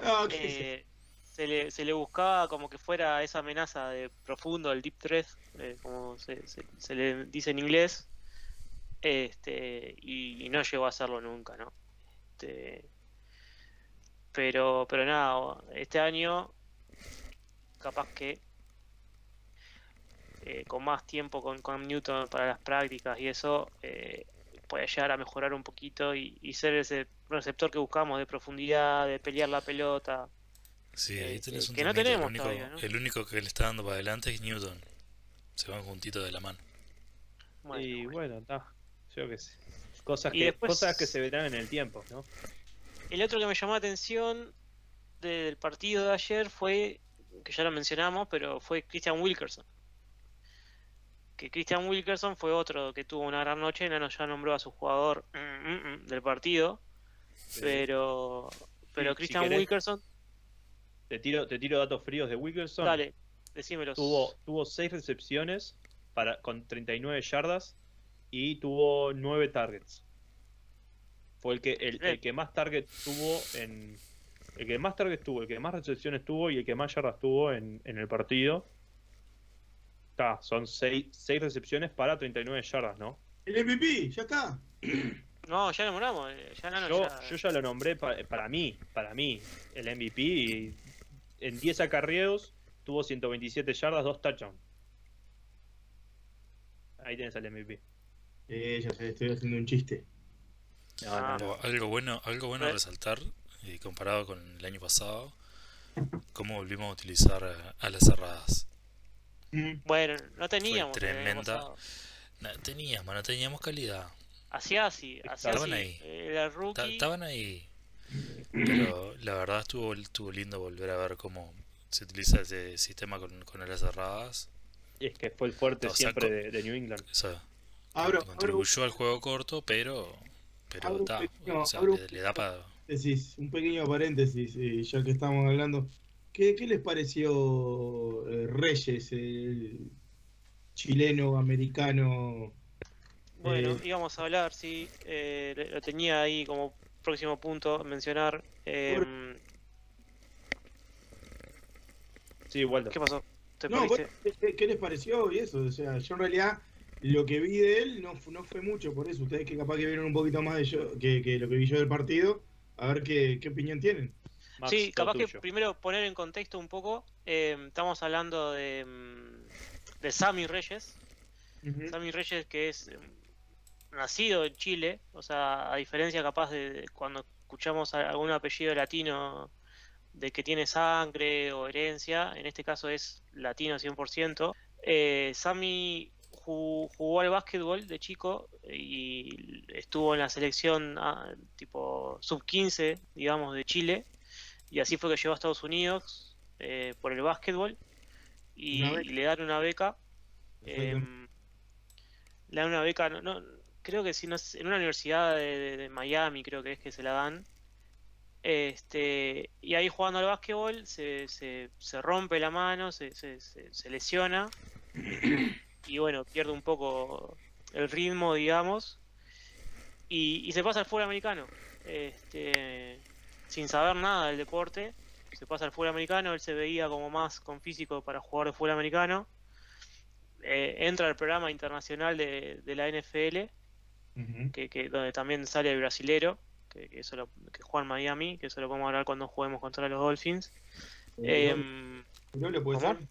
Ah, eh, se, le, se le buscaba como que fuera esa amenaza de profundo, el deep threat, eh, como se, se- se le dice en inglés, este, y, y no llegó a hacerlo nunca, ¿no? Este, pero, pero nada, este año capaz que eh, con más tiempo con, con Newton para las prácticas y eso eh, puede llegar a mejorar un poquito y, y ser ese receptor que buscamos de profundidad, de pelear la pelota. Sí, ahí tenés un que no tenemos el único, todavía, ¿no? el único que le está dando para adelante es Newton. Se van juntitos de la mano. Bueno, y bueno. bueno, está. Yo qué sé. Cosas Y que, después- cosas que se verán en el tiempo, ¿no? El otro que me llamó la atención del partido de ayer fue, que ya lo mencionamos, pero fue Christian Wilkerson. Que Christian Wilkerson fue otro que tuvo una gran noche, Nano ya nombró a su jugador mm, mm, mm, del partido, pero pero si Christian querés- Wilkerson, Te tiro, te tiro datos fríos de Wilkerson. dale, decímelos. Tuvo, tuvo 6 recepciones para, con 39 yardas y tuvo 9 targets. Fue el que, el, el que más targets tuvo en. El que más targets tuvo, el que más recepciones tuvo y el que más yardas tuvo en, en el partido. Está, son 6 recepciones para 39 yardas, ¿no? El MVP, ya está. No, ya lo nombramos, eh, ya Nano Yo, ya- yo ya lo nombré pa- para mí, para mí, el MVP. Y en 10 acarreos tuvo 127 yardas, 2 touchdowns. Ahí tienes al MVP. Eh, ya sé, estoy haciendo un chiste. No, Ah. no, no. O algo bueno, algo bueno a resaltar, eh, comparado con el año pasado, cómo volvimos a utilizar eh, a las cerradas. Mm. Bueno, no teníamos. año tremenda. teníamos, no teníamos calidad. Hacía así, hacía Estaban así. ahí. Era Ta- rookie. Estaban ahí. Pero la verdad estuvo, estuvo lindo volver a ver cómo se utiliza ese sistema con, con alas cerradas. Y es que fue el fuerte No, siempre de, de New England. O sea, Abro, abro contribuyó al juego corto, pero pero Abro ta, pequeño- o sea, abro le, le da para un pequeño paréntesis, eh, ya que estamos hablando. ¿Qué, qué les pareció eh, Reyes, el chileno americano? Bueno, Eh, íbamos a hablar, sí, eh, lo- tenía ahí como próximo punto a mencionar. em, Sí, Waldo. ¿Qué pasó? ¿Te No, ¿qué, qué les pareció y eso? O sea, yo en realidad lo que vi de él no, no fue mucho, por eso ustedes que capaz que vieron un poquito más de yo, que, que lo que vi yo del partido, a ver qué, qué opinión tienen. Max, sí, capaz que primero poner en contexto un poco. em, estamos hablando de, mm, de Sammy Reyes. Sammy Reyes que es em, nacido en Chile, o sea, a diferencia capaz de, cuando escuchamos algún apellido latino de que tiene sangre o herencia, en este caso es latino 100%. Eh, Sammy ju- jugó al básquetbol de chico y estuvo en la selección ah, tipo sub-15, digamos, de Chile, y así fue que llegó a Estados Unidos eh, por el básquetbol y, le dan una beca. Em, le dan una beca, no, no- creo que si no es- en una universidad de, de- de Miami, creo que es que se la dan. Este, y ahí jugando al básquetbol se, se, se rompe la mano, se, se- se lesiona y bueno, pierde un poco el ritmo, digamos, y, y se pasa al fútbol americano. Este, sin saber nada del deporte, se pasa al fútbol americano, él se veía como más con físico para jugar de fútbol americano. Eh, entra al programa internacional de, de la NFL, que, que- donde también sale el brasilero, que, que, eso lo- que juega en Miami, que eso lo podemos hablar cuando juguemos contra los Dolphins. Em, ¿Irolo puede ¿cómo? ser?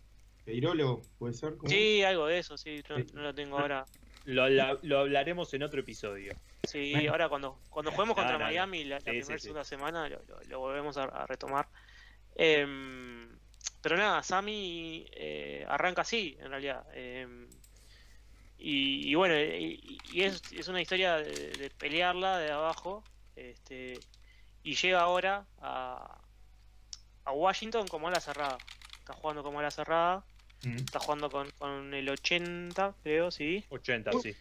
¿Irolo puede ser? ¿Cómo? sí, algo de eso, sí, no, Sí. no lo tengo ahora. Lo, la- lo hablaremos en otro episodio. Sí, Bueno. ahora cuando, cuando juguemos contra no, no. Miami la, la Sí, primera sí, sí. segunda semana lo, lo- lo volvemos a, a retomar. Em, pero nada, Sammy eh, arranca así, en realidad. Em, y, y bueno, y, y es, es una historia de, de pelearla de abajo. Este, y llega ahora a, a Washington como ala cerrada. está jugando como la cerrada. Mm. Está jugando con, con el 80, creo, sí. 80, Uh. sí.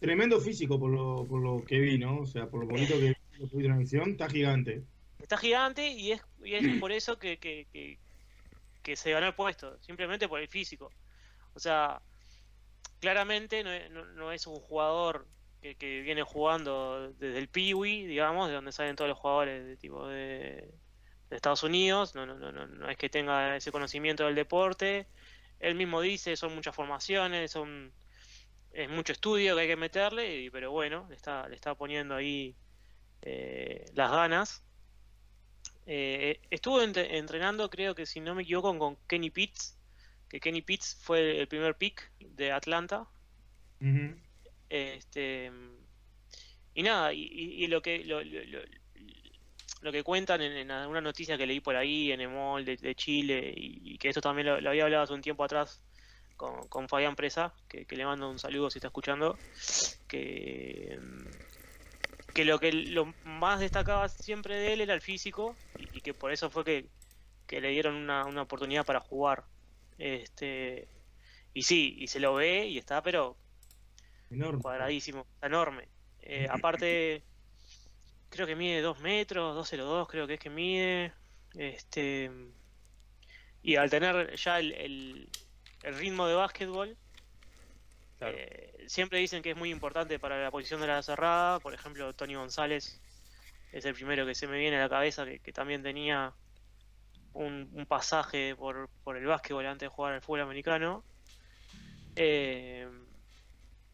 Tremendo físico por lo, por lo que vi, ¿no? O sea, por lo bonito que vi la transmisión, está gigante. Está gigante y es, y es por eso que, que, que, que se ganó el puesto, simplemente por el físico. O sea, claramente no, es- no- no es un jugador que, que viene jugando desde el Piwi, digamos, de donde salen todos los jugadores de tipo de, de Estados Unidos. No, no, no, no, no es que tenga ese conocimiento del deporte. Él mismo dice, son muchas formaciones, son es mucho estudio que hay que meterle, y- pero bueno, le está, le está poniendo ahí eh, las ganas. Eh, estuvo entre- entrenando, creo que si no me equivoco, con Kenny Pitts, que Kenny Pitts fue el primer pick de Atlanta. Este, y nada, y, y- y lo que lo, lo- lo- que cuentan en, en alguna noticia que leí por ahí en Emol de, de Chile, y, y que esto también lo, lo había hablado hace un tiempo atrás con, con Fabián Presa, que, que le mando un saludo si está escuchando, que, que lo que lo más destacaba siempre de él era el físico, y, y que por eso fue que, que le dieron una, una oportunidad para jugar. Este, y sí, y se lo ve y está, pero Enorme. cuadradísimo, está enorme. Eh, aparte, creo que mide 2 metros, 2.02 creo que es que mide. Este, y al tener ya el, el- el ritmo de básquetbol, Claro. eh, siempre dicen que es muy importante para la posición de la cerrada. Por ejemplo, Tony González es el primero que se me viene a la cabeza, que, que también tenía un, un pasaje por, por el básquetbol antes de jugar al fútbol americano. Eh,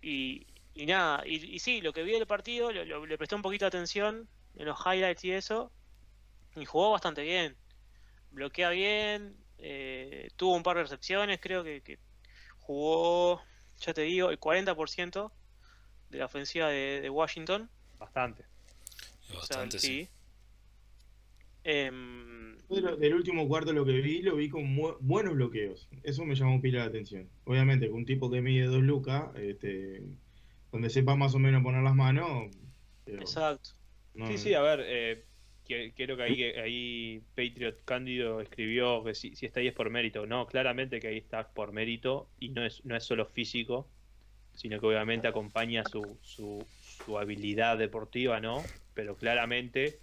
y, y nada, y, y sí, lo que vi del partido, lo- lo- le presté un poquito de atención en los highlights y eso, y jugó bastante bien. Bloquea bien, eh, tuvo un par de recepciones, creo que, que jugó, ya te digo, el 40% de la ofensiva de, de Washington. Bastante. O sea, Bastante, sí. sí. Em, del último cuarto lo que vi, lo vi con mu- buenos bloqueos. Eso me llamó pila la atención. Obviamente, con un tipo que mide dos lucas, este, donde sepa más o menos poner las manos. pero exacto. no- Sí, sí, a ver, eh, creo que ahí, ahí Patriot Cándido escribió que si, si está ahí es por mérito. No, claramente que ahí está por mérito y no es, no es solo físico, sino que obviamente acompaña su, su, su habilidad deportiva, ¿no? Pero claramente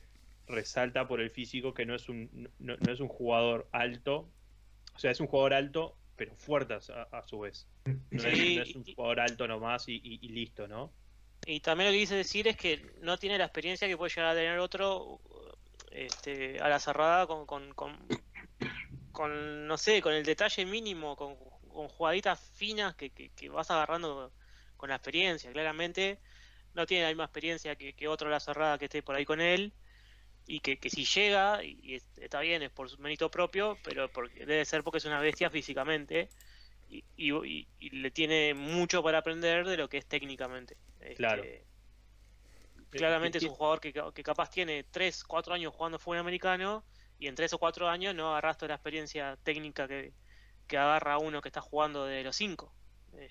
resalta por el físico que no es un, no, no es un jugador alto, o sea, es un jugador alto, pero fuerte a, a su vez. No, es, Sí, no es un y- jugador alto nomás y, y- y listo, ¿no? Y también lo que quise decir es que no tiene la experiencia que puede llegar a tener otro este, a la cerrada con, con, con, con, no sé, con el detalle mínimo, con, con jugaditas finas que, que, que vas agarrando con la experiencia. Claramente no tiene la misma experiencia que, que otro a la cerrada que esté por ahí con él. Y que, que si llega, y, y es- está bien, es por su mérito propio, pero porque, debe ser porque es una bestia físicamente. Y, y, y- y le tiene mucho para aprender de lo que es técnicamente. Claro. Este, claramente es Eh, un jugador que, que capaz tiene 3, 4 años jugando fútbol americano y en 3 o 4 años no agarras toda la experiencia técnica que, que agarra uno que está jugando de los Este, 5.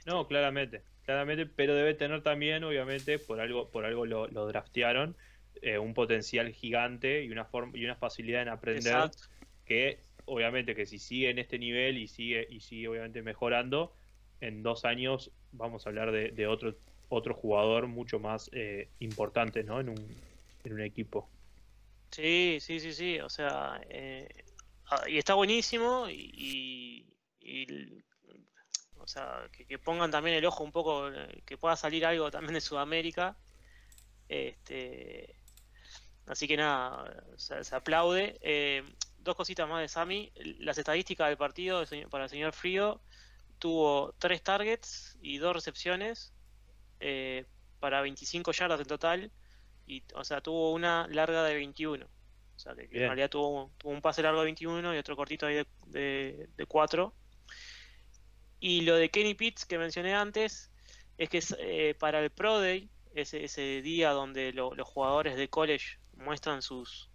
No, claramente, claramente, pero debe tener también, obviamente, por algo, por algo lo, lo draftearon, eh, un potencial gigante y una forma y una facilidad en aprender Exacto. que, obviamente, que si sigue en este nivel y sigue y sigue obviamente mejorando, en dos años vamos a hablar de, de otro otro jugador mucho más eh, importante, ¿no? En un, en un equipo. Sí, sí, sí, sí. O sea, eh, ah, y está buenísimo y, y- y, o sea, que, que pongan también el ojo un poco, eh, que pueda salir algo también de Sudamérica. Este, así que nada, se, se aplaude. Eh, dos cositas más de Sami. Las estadísticas del partido para el señor Frío tuvo tres targets y dos recepciones eh, para 25 yardas en total y o sea tuvo una larga de 21 o sea que, que en Bien. realidad tuvo, tuvo un pase largo de 21 y otro cortito ahí de, de, de 4 y lo de Kenny Pitts que mencioné antes es que es, eh, para el Pro Day ese, ese día donde lo- los jugadores de college muestran sus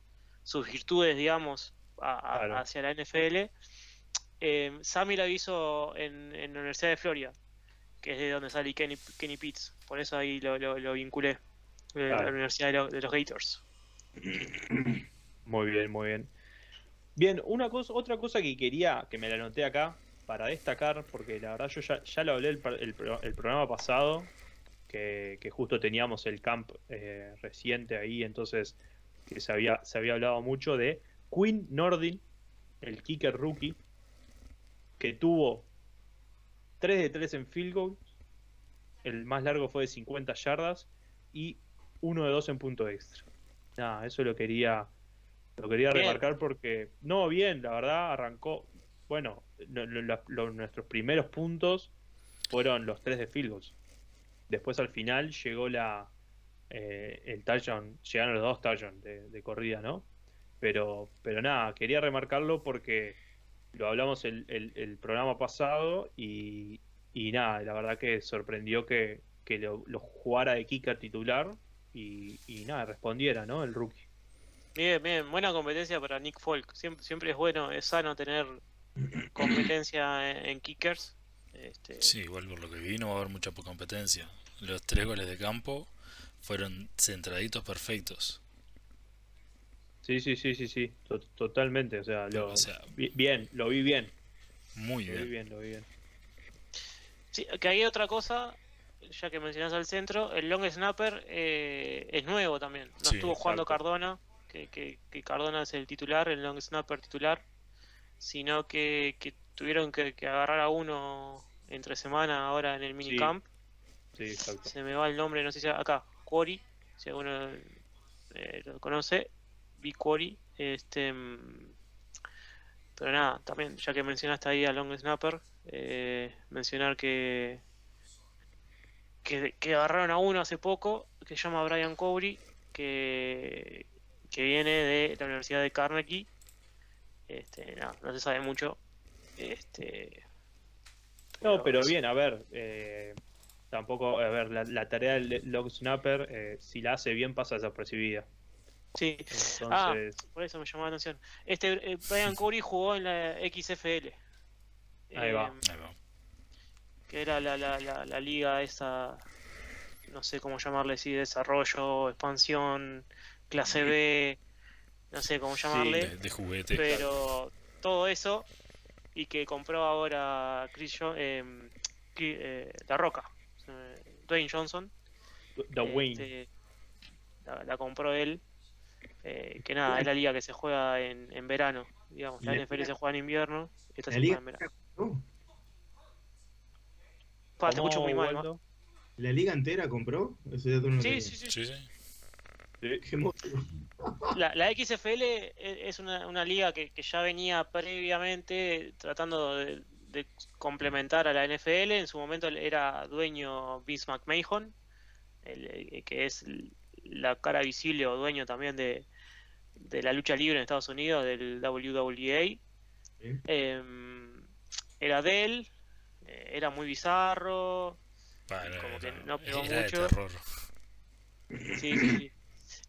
sus virtudes digamos a- a- Claro. hacia la NFL eh, Sammy lo hizo en, en la Universidad de Florida que es de donde sale Kenny, Kenny Pitts. Por eso ahí lo, lo, lo vinculé. eh, Claro. La Universidad de, lo- de los Gators. Muy bien, muy bien. Bien, una cosa, otra cosa que quería, que me la anoté acá, para destacar, porque la verdad yo ya, ya lo hablé el, el, el programa pasado, que, que, justo teníamos el camp eh, reciente ahí, entonces que se había, se había hablado mucho de Quinn Nordin, el kicker rookie, que tuvo 3 de 3 en field goal, el más largo fue de 50 yardas y 1 de 2 en punto extra. Nada, eso lo quería lo quería bien. remarcar porque no bien, la verdad arrancó, bueno, lo, lo, lo, nuestros primeros puntos fueron los 3 de field goals. Después al final llegó la eh, el touchdown, llegaron los dos touchdowns de, de corrida, ¿no? Pero, pero nada, quería remarcarlo porque lo hablamos el, el, el programa pasado y, y, nada, la verdad que sorprendió que, que lo, lo, jugara de kicker titular y, y, nada, respondiera, ¿no? El rookie. Bien, bien, buena competencia para Nick Folk. Siempre, siempre es bueno, es sano tener competencia en, en kickers. Este... Sí, igual por lo que vi no va a haber mucha competencia. Los tres goles de campo fueron centraditos perfectos. Sí, sí, sí, sí, sí, totalmente. O sea, lo, o sea, bien, lo vi bien. Muy bien. Lo vi bien, lo vi bien. Sí, que hay otra cosa, ya que mencionas al centro, el long snapper eh, es nuevo también. No sí, estuvo jugando exacto. Cardona, que, que, que, Cardona es el titular, el long snapper titular, sino que, que tuvieron que, agarrar a uno entre semana ahora en el minicamp. Sí. Sí, Se me va el nombre, no sé si acá, Quarry, si alguno eh, lo conoce, Quarry, este pero nada, también ya que mencionaste ahí a Long Snapper, eh, mencionar que, que, que agarraron a uno hace poco que se llama Brian Cowry, que, que viene de la Universidad de Carnegie. Este, no, no se sabe mucho. Este, pero no, pero bien, a ver, eh, tampoco, a ver, la, la tarea del Long Snapper, eh, si la hace bien, pasa desapercibida. Sí, Entonces... ah, por eso me llamó la atención. Este, eh, Brian Corey jugó en la XFL. Ahí va. Eh, Ahí va. Que era la, la, la, la, liga esa, no sé cómo llamarle, si desarrollo, expansión, clase B, no sé cómo llamarle. Sí, de, de, juguete. Pero todo eso, y que compró ahora Chris jo eh, eh, La Roca, Dwayne Johnson. Dwayne. Este, la, la compró él eh, que nada, es la liga que se juega en, en verano, digamos, la NFL se juega en invierno, esta se juega en verano. Uh. Pa, te escucho muy mal, ¿no? ¿La liga entera compró? No sí, sí, sí, sí, sí. La, la, XFL es una, una liga que, que, ya venía previamente tratando de, de, complementar a la NFL. En su momento era dueño Vince McMahon, el, el, que es la cara visible o dueño también de, de la lucha libre en Estados Unidos, del WWA. ¿Sí? Eh, era de él, eh, era muy bizarro, bueno, como que no pegó era mucho. Sí, sí, sí.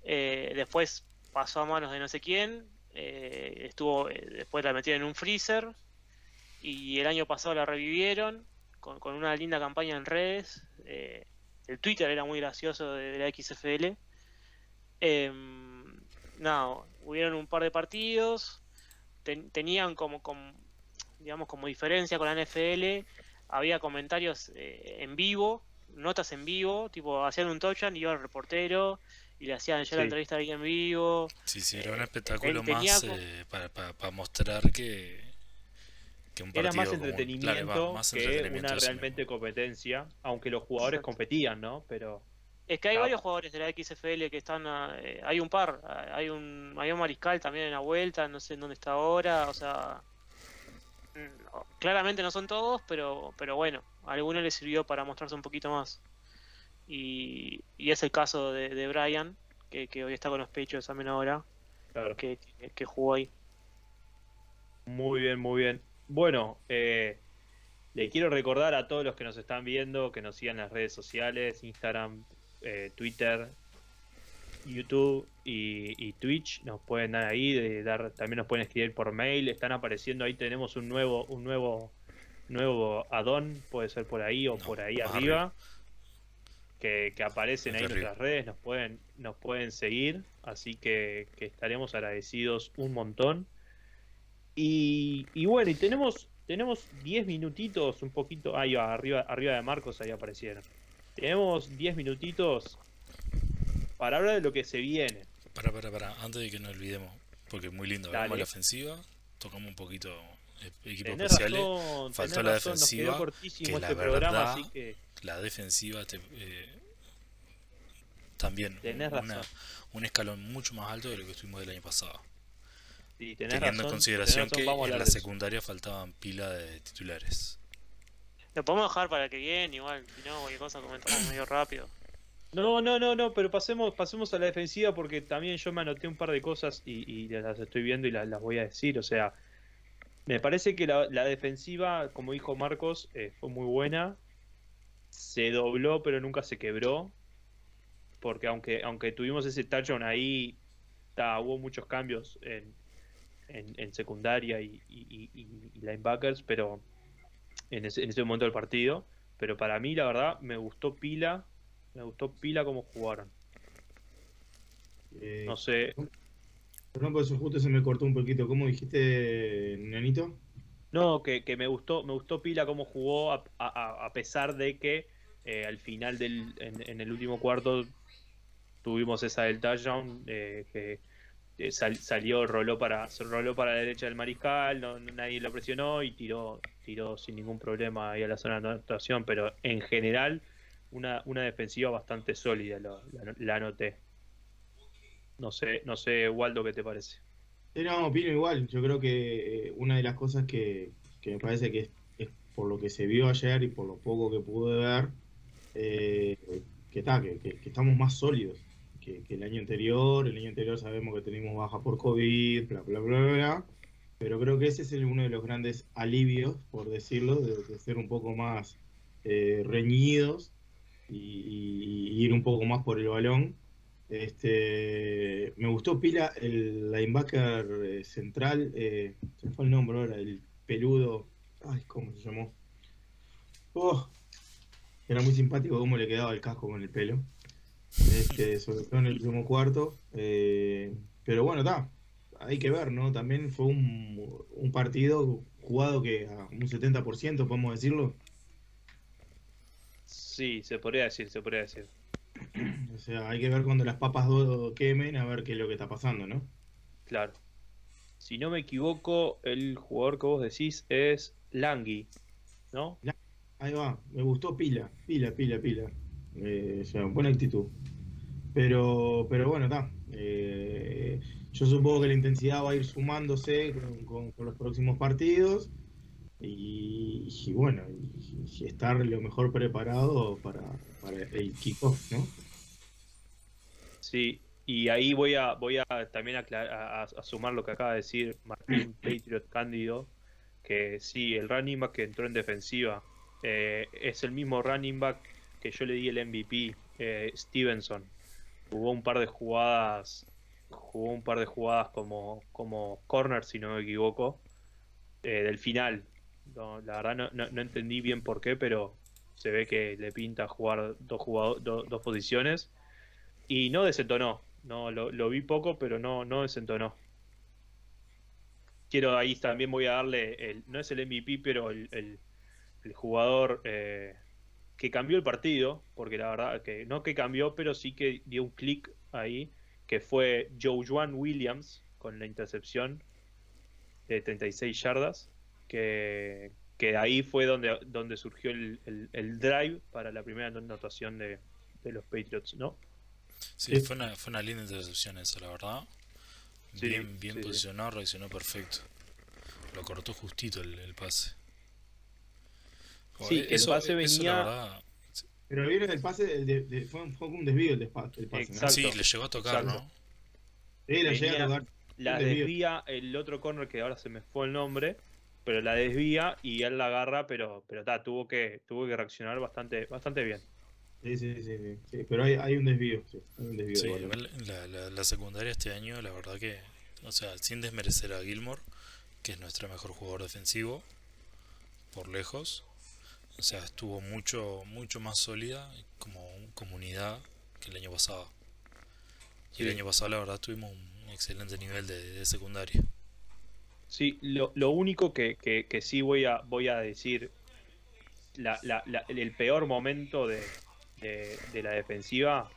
Eh, después pasó a manos de no sé quién, eh, estuvo, eh, después la metieron en un freezer y el año pasado la revivieron con, con una linda campaña en redes. el Twitter era muy gracioso de, de la XFL. no, hubieron un par de partidos, ten, tenían como, como, digamos, como diferencia con la NFL, había comentarios eh, en vivo, notas en vivo, tipo hacían un touchdown y iba el reportero y le hacían ya sí. la entrevista ahí en vivo. Sí, sí, era un eh, espectáculo más como... eh, para, para, para, mostrar que, que un era más entretenimiento claro, más que entretenimiento una realmente competencia, aunque los jugadores Exacto. competían, ¿no? Pero es que hay ah. varios jugadores de la XFL que están. Eh, hay un par. Hay un, hay un mariscal también en la vuelta. No sé en dónde está ahora. O sea. No, claramente no son todos, pero, pero bueno. A alguno le sirvió para mostrarse un poquito más. Y, y es el caso de, de Brian, que, que, hoy está con los pechos también ahora. Claro. Que, que, que jugó ahí. Muy bien, muy bien. Bueno, eh, le quiero recordar a todos los que nos están viendo que nos sigan en las redes sociales, Instagram, eh, Twitter, YouTube y, y, Twitch. Nos pueden dar ahí, de dar, también nos pueden escribir por mail. Están apareciendo ahí, tenemos un nuevo, un nuevo, nuevo addon, puede ser por ahí o no, por ahí arriba. Que, que, aparecen ahí en nuestras redes, nos pueden, nos pueden seguir, así que, que estaremos agradecidos un montón. Y, y bueno, y tenemos tenemos 10 minutitos, un poquito. Ahí va, arriba, arriba de Marcos, ahí aparecieron. Tenemos 10 minutitos para hablar de lo que se viene. Para, para, para, antes de que nos olvidemos, porque es muy lindo, hablamos la ofensiva, tocamos un poquito eh, equipos especiales, faltó la defensiva, que este la verdad, la defensiva eh, también un escalón mucho más alto de lo que estuvimos el año pasado. Teniendo en consideración que en la secundaria faltaban pila de titulares. Lo podemos dejar para que viene, igual, si no, cualquier cosa comentamos medio rápido. No, no, no, no, pero pasemos, pasemos a la defensiva porque también yo me anoté un par de cosas y, las estoy viendo y las, voy a decir. O sea, me parece que la, defensiva, como dijo Marcos, eh, fue muy buena. Se dobló, pero nunca se quebró. Porque aunque, aunque tuvimos ese touchdown ahí, hubo muchos cambios en, en, secundaria y, linebackers, pero en ese, en ese momento del partido. Pero para mí, la verdad, me gustó pila. Me gustó pila como jugaron. Eh, no sé. Perdón, por eso justo se me cortó un poquito. ¿Cómo dijiste, Nanito? No, que, me gustó me gustó pila cómo jugó a, a, pesar de que eh, al final del en, el último cuarto tuvimos esa del touchdown eh, que eh, salió, roló para, roló para la derecha del mariscal, no, nadie lo presionó y tiró, tiró sin ningún problema ahí a la zona de anotación, pero en general una, una defensiva bastante sólida, la, anoté. No sé, no sé, Waldo, ¿qué te parece? no, opino igual. Yo creo que eh, una de las cosas que, me parece que es, por lo que se vio ayer y por lo poco que pude ver, eh, que, está, que, estamos más sólidos que, el año anterior. El año anterior sabemos que tenemos baja por COVID, bla, bla, bla, bla. Pero creo que ese es uno de los grandes alivios, por decirlo, de, ser un poco más eh, reñidos y, ir un poco más por el balón. Este, me gustó pila el linebacker eh, central, eh, se fue el nombre ahora, el peludo, ay, ¿cómo se llamó? Oh, era muy simpático cómo le quedaba el casco con el pelo este, sobre todo en el último cuarto. Eh, pero bueno, está, hay que ver, ¿no? También fue un, un partido jugado que a un 70%, podemos decirlo. Sí, se podría decir, se podría decir. O sea, hay que ver cuando las papas quemen, a ver qué es lo que está pasando, ¿no? Claro. Si no me equivoco, el jugador que vos decís es Langui, ¿no? Ahí va, me gustó pila, pila, pila, pila. Eh, o sea, buena actitud. Pero, pero bueno, está. Eh, yo supongo que la intensidad va a ir sumándose con, los próximos partidos y, bueno, y, estar lo mejor preparado para, el kickoff, ¿no? Sí, y ahí voy a voy a también a, sumar lo que acaba de decir Martín Patriot Cándido, que sí, el running back que entró en defensiva eh, es el mismo running back que yo le di el MVP, eh, Stevenson jugó un par de jugadas, jugó un par de jugadas como, como corner, si no me equivoco, eh, del final. la verdad no, entendí bien por qué, pero se ve que le pinta jugar dos, dos posiciones y no desentonó. No, lo, vi poco, pero no, no desentonó. Quiero ahí también voy a darle, el, no es el MVP, pero el, el, jugador eh, que cambió el partido, porque la verdad que no que cambió, pero sí que dio un clic ahí, que fue Joe Juan Williams con la intercepción de 36 yardas, que, que ahí fue donde, donde surgió el, drive para la primera anotación de, los Patriots, ¿no? Sí, Fue, una, fue una linda intercepción esa, la verdad. bien bien posicionado, reaccionó perfecto. Lo cortó justito el pase. Sí, el pase venía. Pero vieron el pase, el de, fue, fue, un desvío el, pase. Exacto. Sí, le llegó a tocar, ¿no? Sí, le llegó a tocar. La desvía el otro corner que ahora se me fue el nombre, pero la desvía y él la agarra, pero pero ta, tuvo que tuvo que reaccionar bastante bastante bien. Sí, sí, sí, sí, pero hay, hay un desvío, sí, hay un desvío sí la, la, la, secundaria este año, la verdad que, o sea, sin desmerecer a Gilmore, que es nuestro mejor jugador defensivo, por lejos, o sea, estuvo mucho, mucho más sólida como comunidad que el año pasado. Y el año pasado, la verdad, tuvimos un excelente nivel de, secundaria. Sí, lo, lo único que, que, que, sí voy a, voy a decir, la, la, la, el peor momento de, de, de, la defensiva,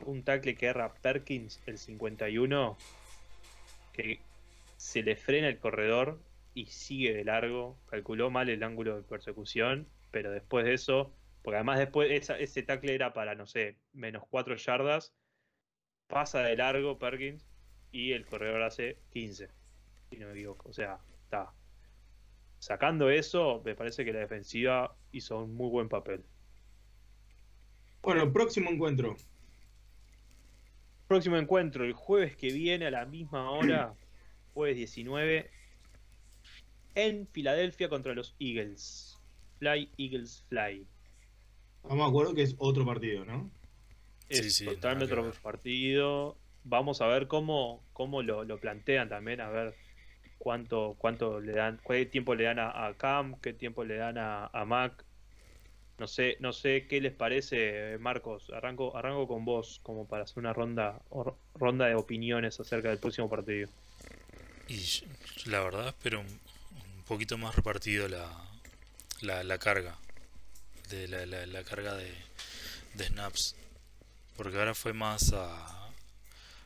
un tackle que erra Perkins, el 51, que se le frena el corredor y sigue de largo, calculó mal el ángulo de persecución, pero después de eso, porque además después esa, ese tackle era para, no sé, menos 4 yardas, pasa de largo Perkins y el corredor hace 15 si no me equivoco. O sea, está. Sacando eso, me parece que la defensiva hizo un muy buen papel. Bueno, próximo encuentro. Próximo encuentro, el jueves que viene a la misma hora, jueves 19, en Filadelfia contra los Eagles. Fly, Eagles, Fly. Vamos a acuerdo que es otro partido, ¿no? Es sí, sí, totalmente otro partido. Vamos a ver cómo, cómo lo, lo plantean también, a ver cuánto, cuánto le dan, qué tiempo le dan a, a Cam, qué tiempo le dan a, a, Mac. No sé, no sé qué les parece, Marcos. Arranco, arranco con vos, como para hacer una ronda, ronda de opiniones acerca del próximo partido. Y la verdad espero un, un poquito más repartido la, la, la carga. De la, la, la carga de, de snaps. Porque ahora fue más a.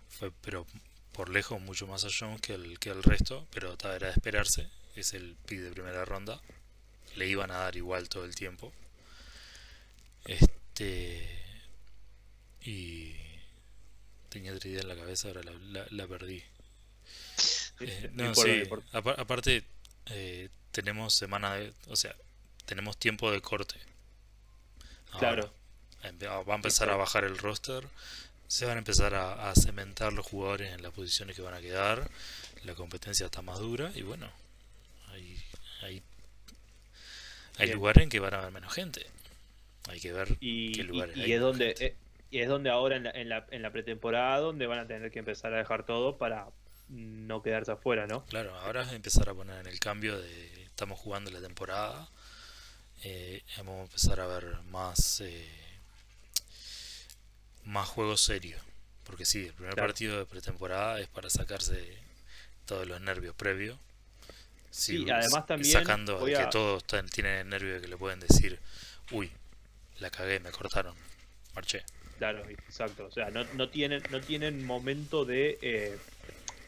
Fue, pero por lejos mucho más a Jones que el, que el resto, pero era de esperarse. Es el pick de primera ronda. Le iban a dar igual todo el tiempo. Este. Y. Tenía otra idea en la cabeza, ahora la, la, la perdí. Eh, no, sí, aparte, eh, tenemos semana de. O sea, tenemos tiempo de corte. Ahora, claro. Va a empezar a bajar el roster se van a empezar a, a, cementar los jugadores en las posiciones que van a quedar, la competencia está más dura y bueno, hay, hay, hay lugares en que van a haber menos gente. Hay que ver y, qué lugares y, hay es donde eh, y es donde ahora en la, en la, en la pretemporada donde van a tener que empezar a dejar todo para no quedarse afuera, ¿no? Claro, ahora es empezar a poner en el cambio de estamos jugando la temporada, eh, vamos a empezar a ver más eh, más juego serio. Porque sí, el primer claro. partido de pretemporada es para sacarse todos los nervios previos. Sí, sí además también. Sacando a... que todos tienen el nervio de que le pueden decir, uy, la cagué, me cortaron, marché. Claro, exacto. O sea, no, no tienen, no tienen momento de, eh,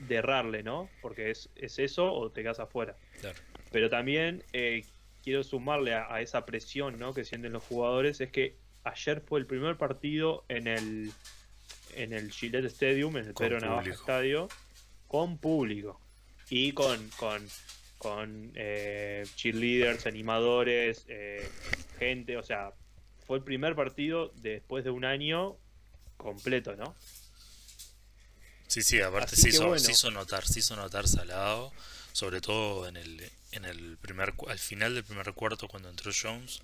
de errarle, ¿no? Porque es, es eso o te quedas afuera. Claro. Pero también eh, quiero sumarle a, a esa presión ¿no? que sienten los jugadores, es que ayer fue el primer partido en el en el Gillette Stadium, en el con Pedro Navaja Estadio, con público y con con, con eh, cheerleaders, animadores, eh, gente, o sea, fue el primer partido después de un año completo, ¿no? Sí, sí, aparte se hizo, bueno. se hizo notar, se hizo notar salado, sobre todo en el, en el primer, al final del primer cuarto cuando entró Jones,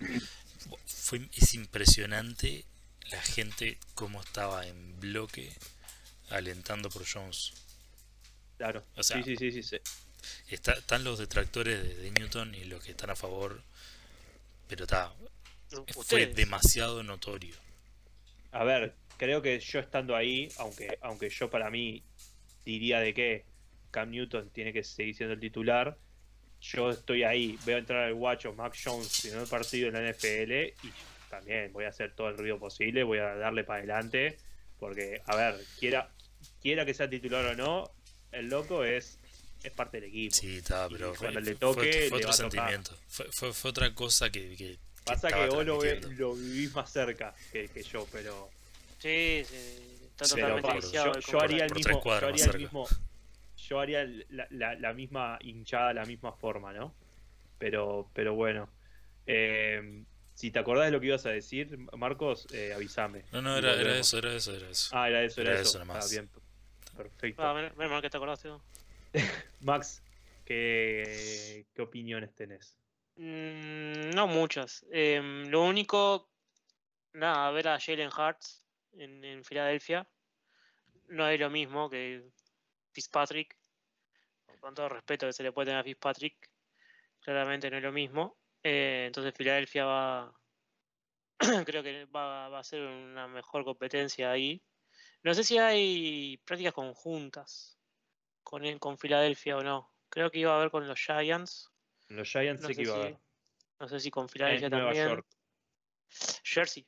fue, es impresionante la gente cómo estaba en bloque alentando por Jones. Claro, o sea, sí, sí, sí, sí. Está, están los detractores de, de, Newton y los que están a favor, pero está, fue demasiado notorio. A ver, creo que yo estando ahí, aunque, aunque yo para mí diría de que Cam Newton tiene que seguir siendo el titular, yo estoy ahí, veo entrar al guacho Mac Jones, primer partido en la NFL, y también voy a hacer todo el ruido posible, voy a darle para adelante, porque, a ver, quiera, quiera que sea titular o no, el loco es es parte del equipo. Sí, está, pero fue, cuando le toque, fue, fue le otro sentimiento. Fue, fue, fue, otra cosa que. que Pasa que, vos lo, lo, vivís más cerca que, que yo, pero. Sí, sí, está totalmente pero, yo, yo, haría el mismo. Yo haría el mismo yo haría la, la, la, misma hinchada, la misma forma, ¿no? Pero, pero bueno. Eh, si te acordás de lo que ibas a decir, Marcos, eh, avísame. No, no, era, era, eso, era eso, era eso. Ah, era eso, era, era eso. eso ah, bien. Perfecto. Ah, menos mal que te acordaste. ¿no? Max, ¿qué, ¿qué opiniones tenés? Mm, no muchas. Eh, lo único, nada, ver a Jalen Hartz en, en Filadelfia no es lo mismo que Fitzpatrick, con todo el respeto que se le puede tener a Fitzpatrick, claramente no es lo mismo. Eh, entonces Filadelfia va, creo que va, va, a ser una mejor competencia ahí. No sé si hay prácticas conjuntas con, con Filadelfia o no. creo que iba a ver con los Giants. Los Giants No sé sé que iba a ver. No sé si con Filadelfia En Nueva también. York, Jersey.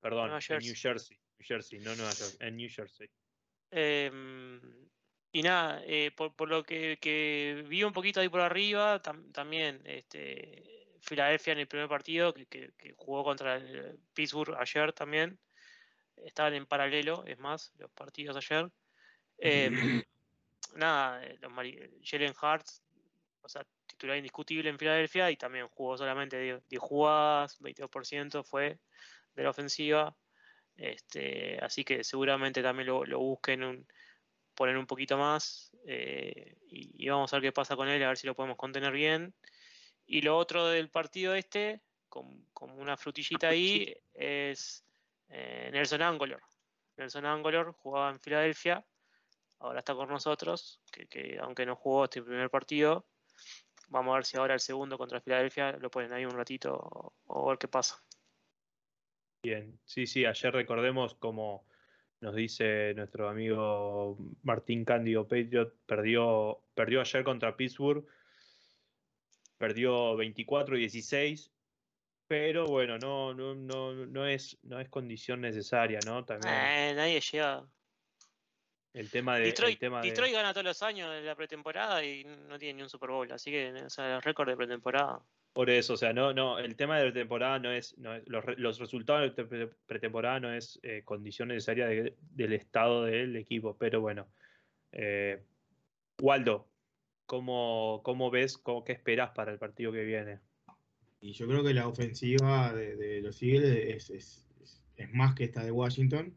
perdón, Nueva en. New Jersey. New Jersey, no Nueva York, en New Jersey. Em, y nada, eh, por, por lo que, que vi un poquito ahí por arriba, tam- también este, Filadelfia en el primer partido, que, que- que jugó contra el Pittsburgh ayer también, estaban en paralelo, es más, los partidos ayer. Em, nada, eh, los Jalen Hurts, o sea, titular indiscutible en Filadelfia y también jugó solamente 10, 10 jugadas, 22% fue de la ofensiva. Este, así que seguramente también lo, lo busquen un, poner un poquito más eh, y, vamos a ver qué pasa con él, a ver si lo podemos contener bien. Y lo otro del partido este, como una frutillita ahí, es eh, Nelson Angolor. Nelson Angolor jugaba en Filadelfia, ahora está con nosotros, que, que aunque no jugó este primer partido, vamos a ver si ahora el segundo contra Filadelfia lo ponen ahí un ratito o, o ver qué pasa. Bien, sí, sí, ayer recordemos como nos dice nuestro amigo Martín Cándido Patriot, perdió, perdió ayer contra Pittsburgh, perdió 24-16, pero bueno, no, no, no, no, es, no es condición necesaria, ¿no? También Eh, nadie llega. el tema de... Detroit, el tema de- Detroit gana todos los años en la pretemporada y no tiene ni un Super Bowl, así que o sea, el récord de pretemporada. Por eso, o sea, no, no, el tema de la temporada no es, no es- los, los resultados de pre- pretemporada no es eh, condición necesaria de- del estado del equipo, pero bueno. Eh, Waldo, ¿cómo, cómo ves, cómo, qué esperas para el partido que viene? Y yo creo que la ofensiva de, los Eagles es, es- más que esta de Washington.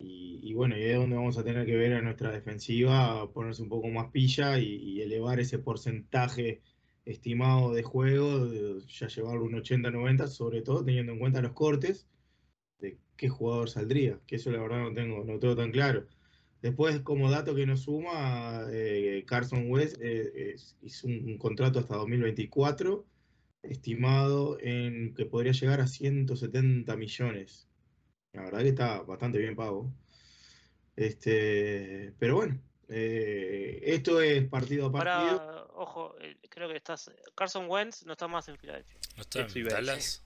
Y, bueno, y es donde vamos a tener que ver a nuestra defensiva ponerse un poco más pilla y elevar ese porcentaje estimado de juego, ya llevarlo un 80-90, sobre todo teniendo en cuenta los cortes, de qué jugador saldría, que eso la verdad no tengo, no tengo tan claro. Después, como dato que nos suma, eh, Carson West eh, es- hizo un, un contrato hasta 2024 estimado en que podría llegar a 170 millones. La verdad que está bastante bien pago. Este, pero bueno, eh, esto es partido a partido. Ojo, eh, creo que estás. Carson Wentz no está más en Filadelfia. ¿No está en Dallas?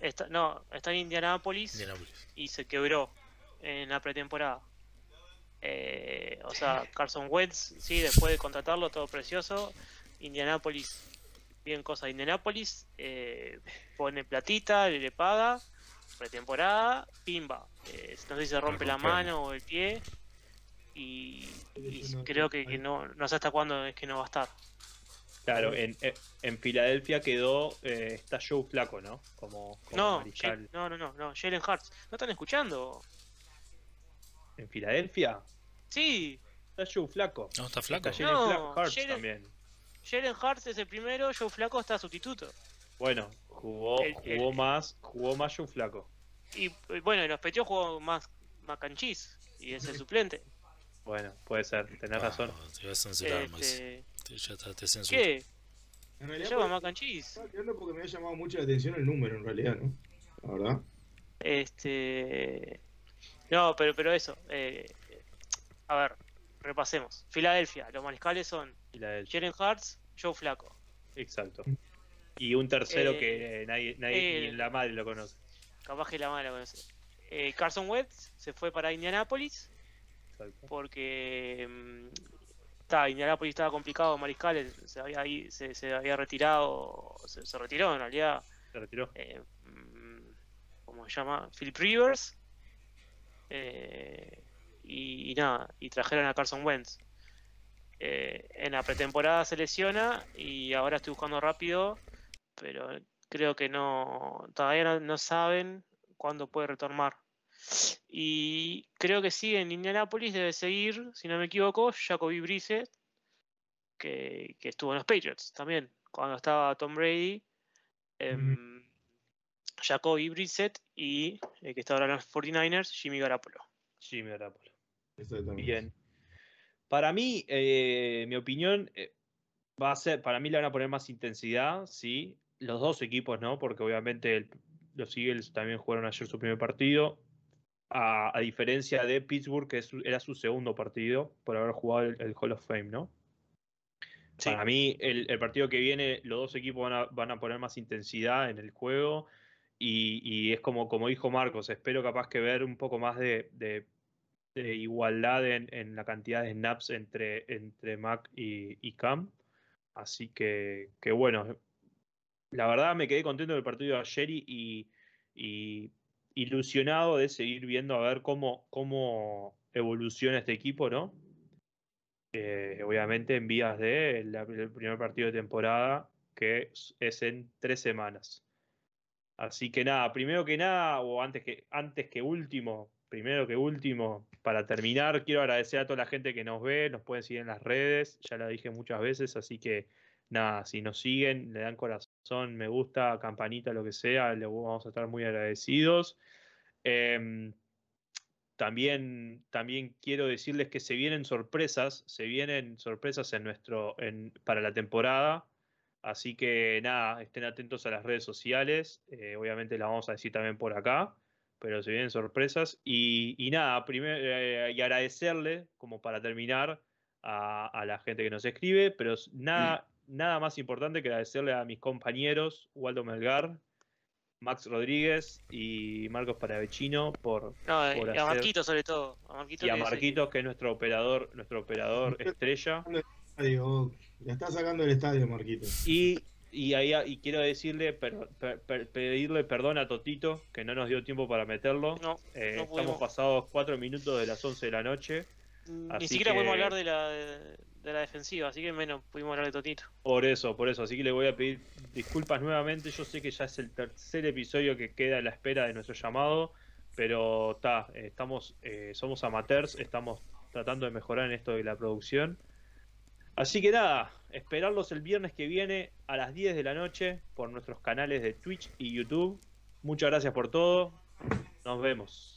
Está, no, está en Indianápolis Indianapolis. y se quebró en la pretemporada. Eh, o sea, Carson Wentz, sí, después de contratarlo, todo precioso. Indianapolis, bien cosa. Indianapolis eh, pone platita, le, le paga, pretemporada, pimba. Eh, no sé si se rompe la mano o el pie. Y, y creo que, que no, no sé hasta cuándo es que no va a estar. Claro, en, en- Filadelfia quedó, eh, está Joe Flaco, ¿no? Como, como No, no, no, no, no, Jalen Hurts. ¿No están escuchando? ¿En Filadelfia? Sí, Está Joe Flaco. No, está flaco. Está Jalen No, Hurts Jalen- también. Jalen Hurts es el primero, Joe Flaco está sustituto. Bueno, jugó, El- jugó el- más, jugó más Joe Flaco. Y bueno, en los petios jugó más Macanchis y es el suplente. Bueno, puede ser, tenés razón. Ah, te voy a censurar, Max. Este, Te- Ya está, te censuro. ¿Qué? En Se realidad, llama pues, Macanchis. estaba tirando porque me ha llamado mucho la atención el número, en realidad, ¿no? La verdad. Este. No, pero, pero eso. eh, a ver, repasemos. Filadelfia, los mariscales son Jalen Hurts, Joe Flaco. exacto. Y un tercero Eh, que nadie, nadie ni eh, en la madre lo conoce. Capaz que la mala conoce. Eh, Carson Wentz se fue para Indianapolis Exacto. porque mm, está, Indianapolis estaba complicado, Mariscal se había, ahí- se, se había retirado, se, se retiró en realidad, Se retiró. eh, mm, ¿cómo se llama? Philip Rivers, eh, y, y nada, y trajeron a Carson Wentz. Eh, en la pretemporada se lesiona y ahora estoy buscando rápido, pero creo que no, todavía no, no saben cuándo puede retornar. Y creo que sí, en Indianapolis debe seguir, si no me equivoco, Jacoby Brissett, que, que estuvo en los Patriots también, cuando estaba Tom Brady. em, Jacoby Brissett y el que está ahora en los 49ers, Jimmy Garapolo. Jimmy Garoppolo. Exactamente. Bien. Para mí, eh, mi opinión eh, va a ser, para mí le van a poner más intensidad, sí. Los dos equipos, ¿no? Porque obviamente el- los Eagles también jugaron ayer su primer partido. A, a diferencia de Pittsburgh, que es era su segundo partido por haber jugado el, el Hall of Fame, ¿no? Para mí, el, partido que viene, los dos equipos van a, poner más intensidad en el juego. Y, es como, como dijo Marcos, espero capaz que ver un poco más de, igualdad en, la cantidad de snaps entre, entre Mac y, Cam. Así que, que, bueno, la verdad me quedé contento del partido de ayer y, y ilusionado de seguir viendo a ver cómo, cómo evoluciona este equipo, ¿no? Eh, obviamente en vías de el primer partido de temporada, que es en tres semanas. Así que nada, primero que nada, o antes que, antes que último, primero que último, para terminar, quiero agradecer a toda la gente que nos ve, nos pueden seguir en las redes, ya lo dije muchas veces, así que nada, si nos siguen, le dan corazón, me gusta, campanita, lo que sea, le vamos a estar muy agradecidos. Em, también, también quiero decirles que se vienen sorpresas, se vienen sorpresas en nuestro, en, para la temporada. Así que nada, estén atentos a las redes sociales. Eh, obviamente las vamos a decir también por acá, pero se vienen sorpresas. Y, nada, primero eh, y agradecerle, como para terminar, a, a, la gente que nos escribe, pero nada, nada más importante que agradecerle a mis compañeros, Waldo Melgar, Max Rodríguez y Marcos Paravecino por, no, y a Marquito sobre todo. y a Marquitos, que es nuestro operador, nuestro operador estrella. Ya está sacando el estadio, Marquito. Y, y, ahí, y quiero decirle, pedirle perdón a Totito, que no nos dio tiempo para meterlo. No, eh, estamos pasados cuatro minutos de las 11 de la noche. Ni siquiera podemos hablar de la, de la defensiva, así que menos pudimos hablar de Totito. Por eso, por eso, así que le voy a pedir disculpas nuevamente. Yo sé que ya es el tercer episodio que queda a la espera de nuestro llamado, pero está, estamos, eh, somos amateurs, estamos tratando de mejorar en esto de la producción. Así que nada, esperarlos el viernes que viene a las 10 de la noche por nuestros canales de Twitch y YouTube. Muchas gracias por todo. Nos vemos.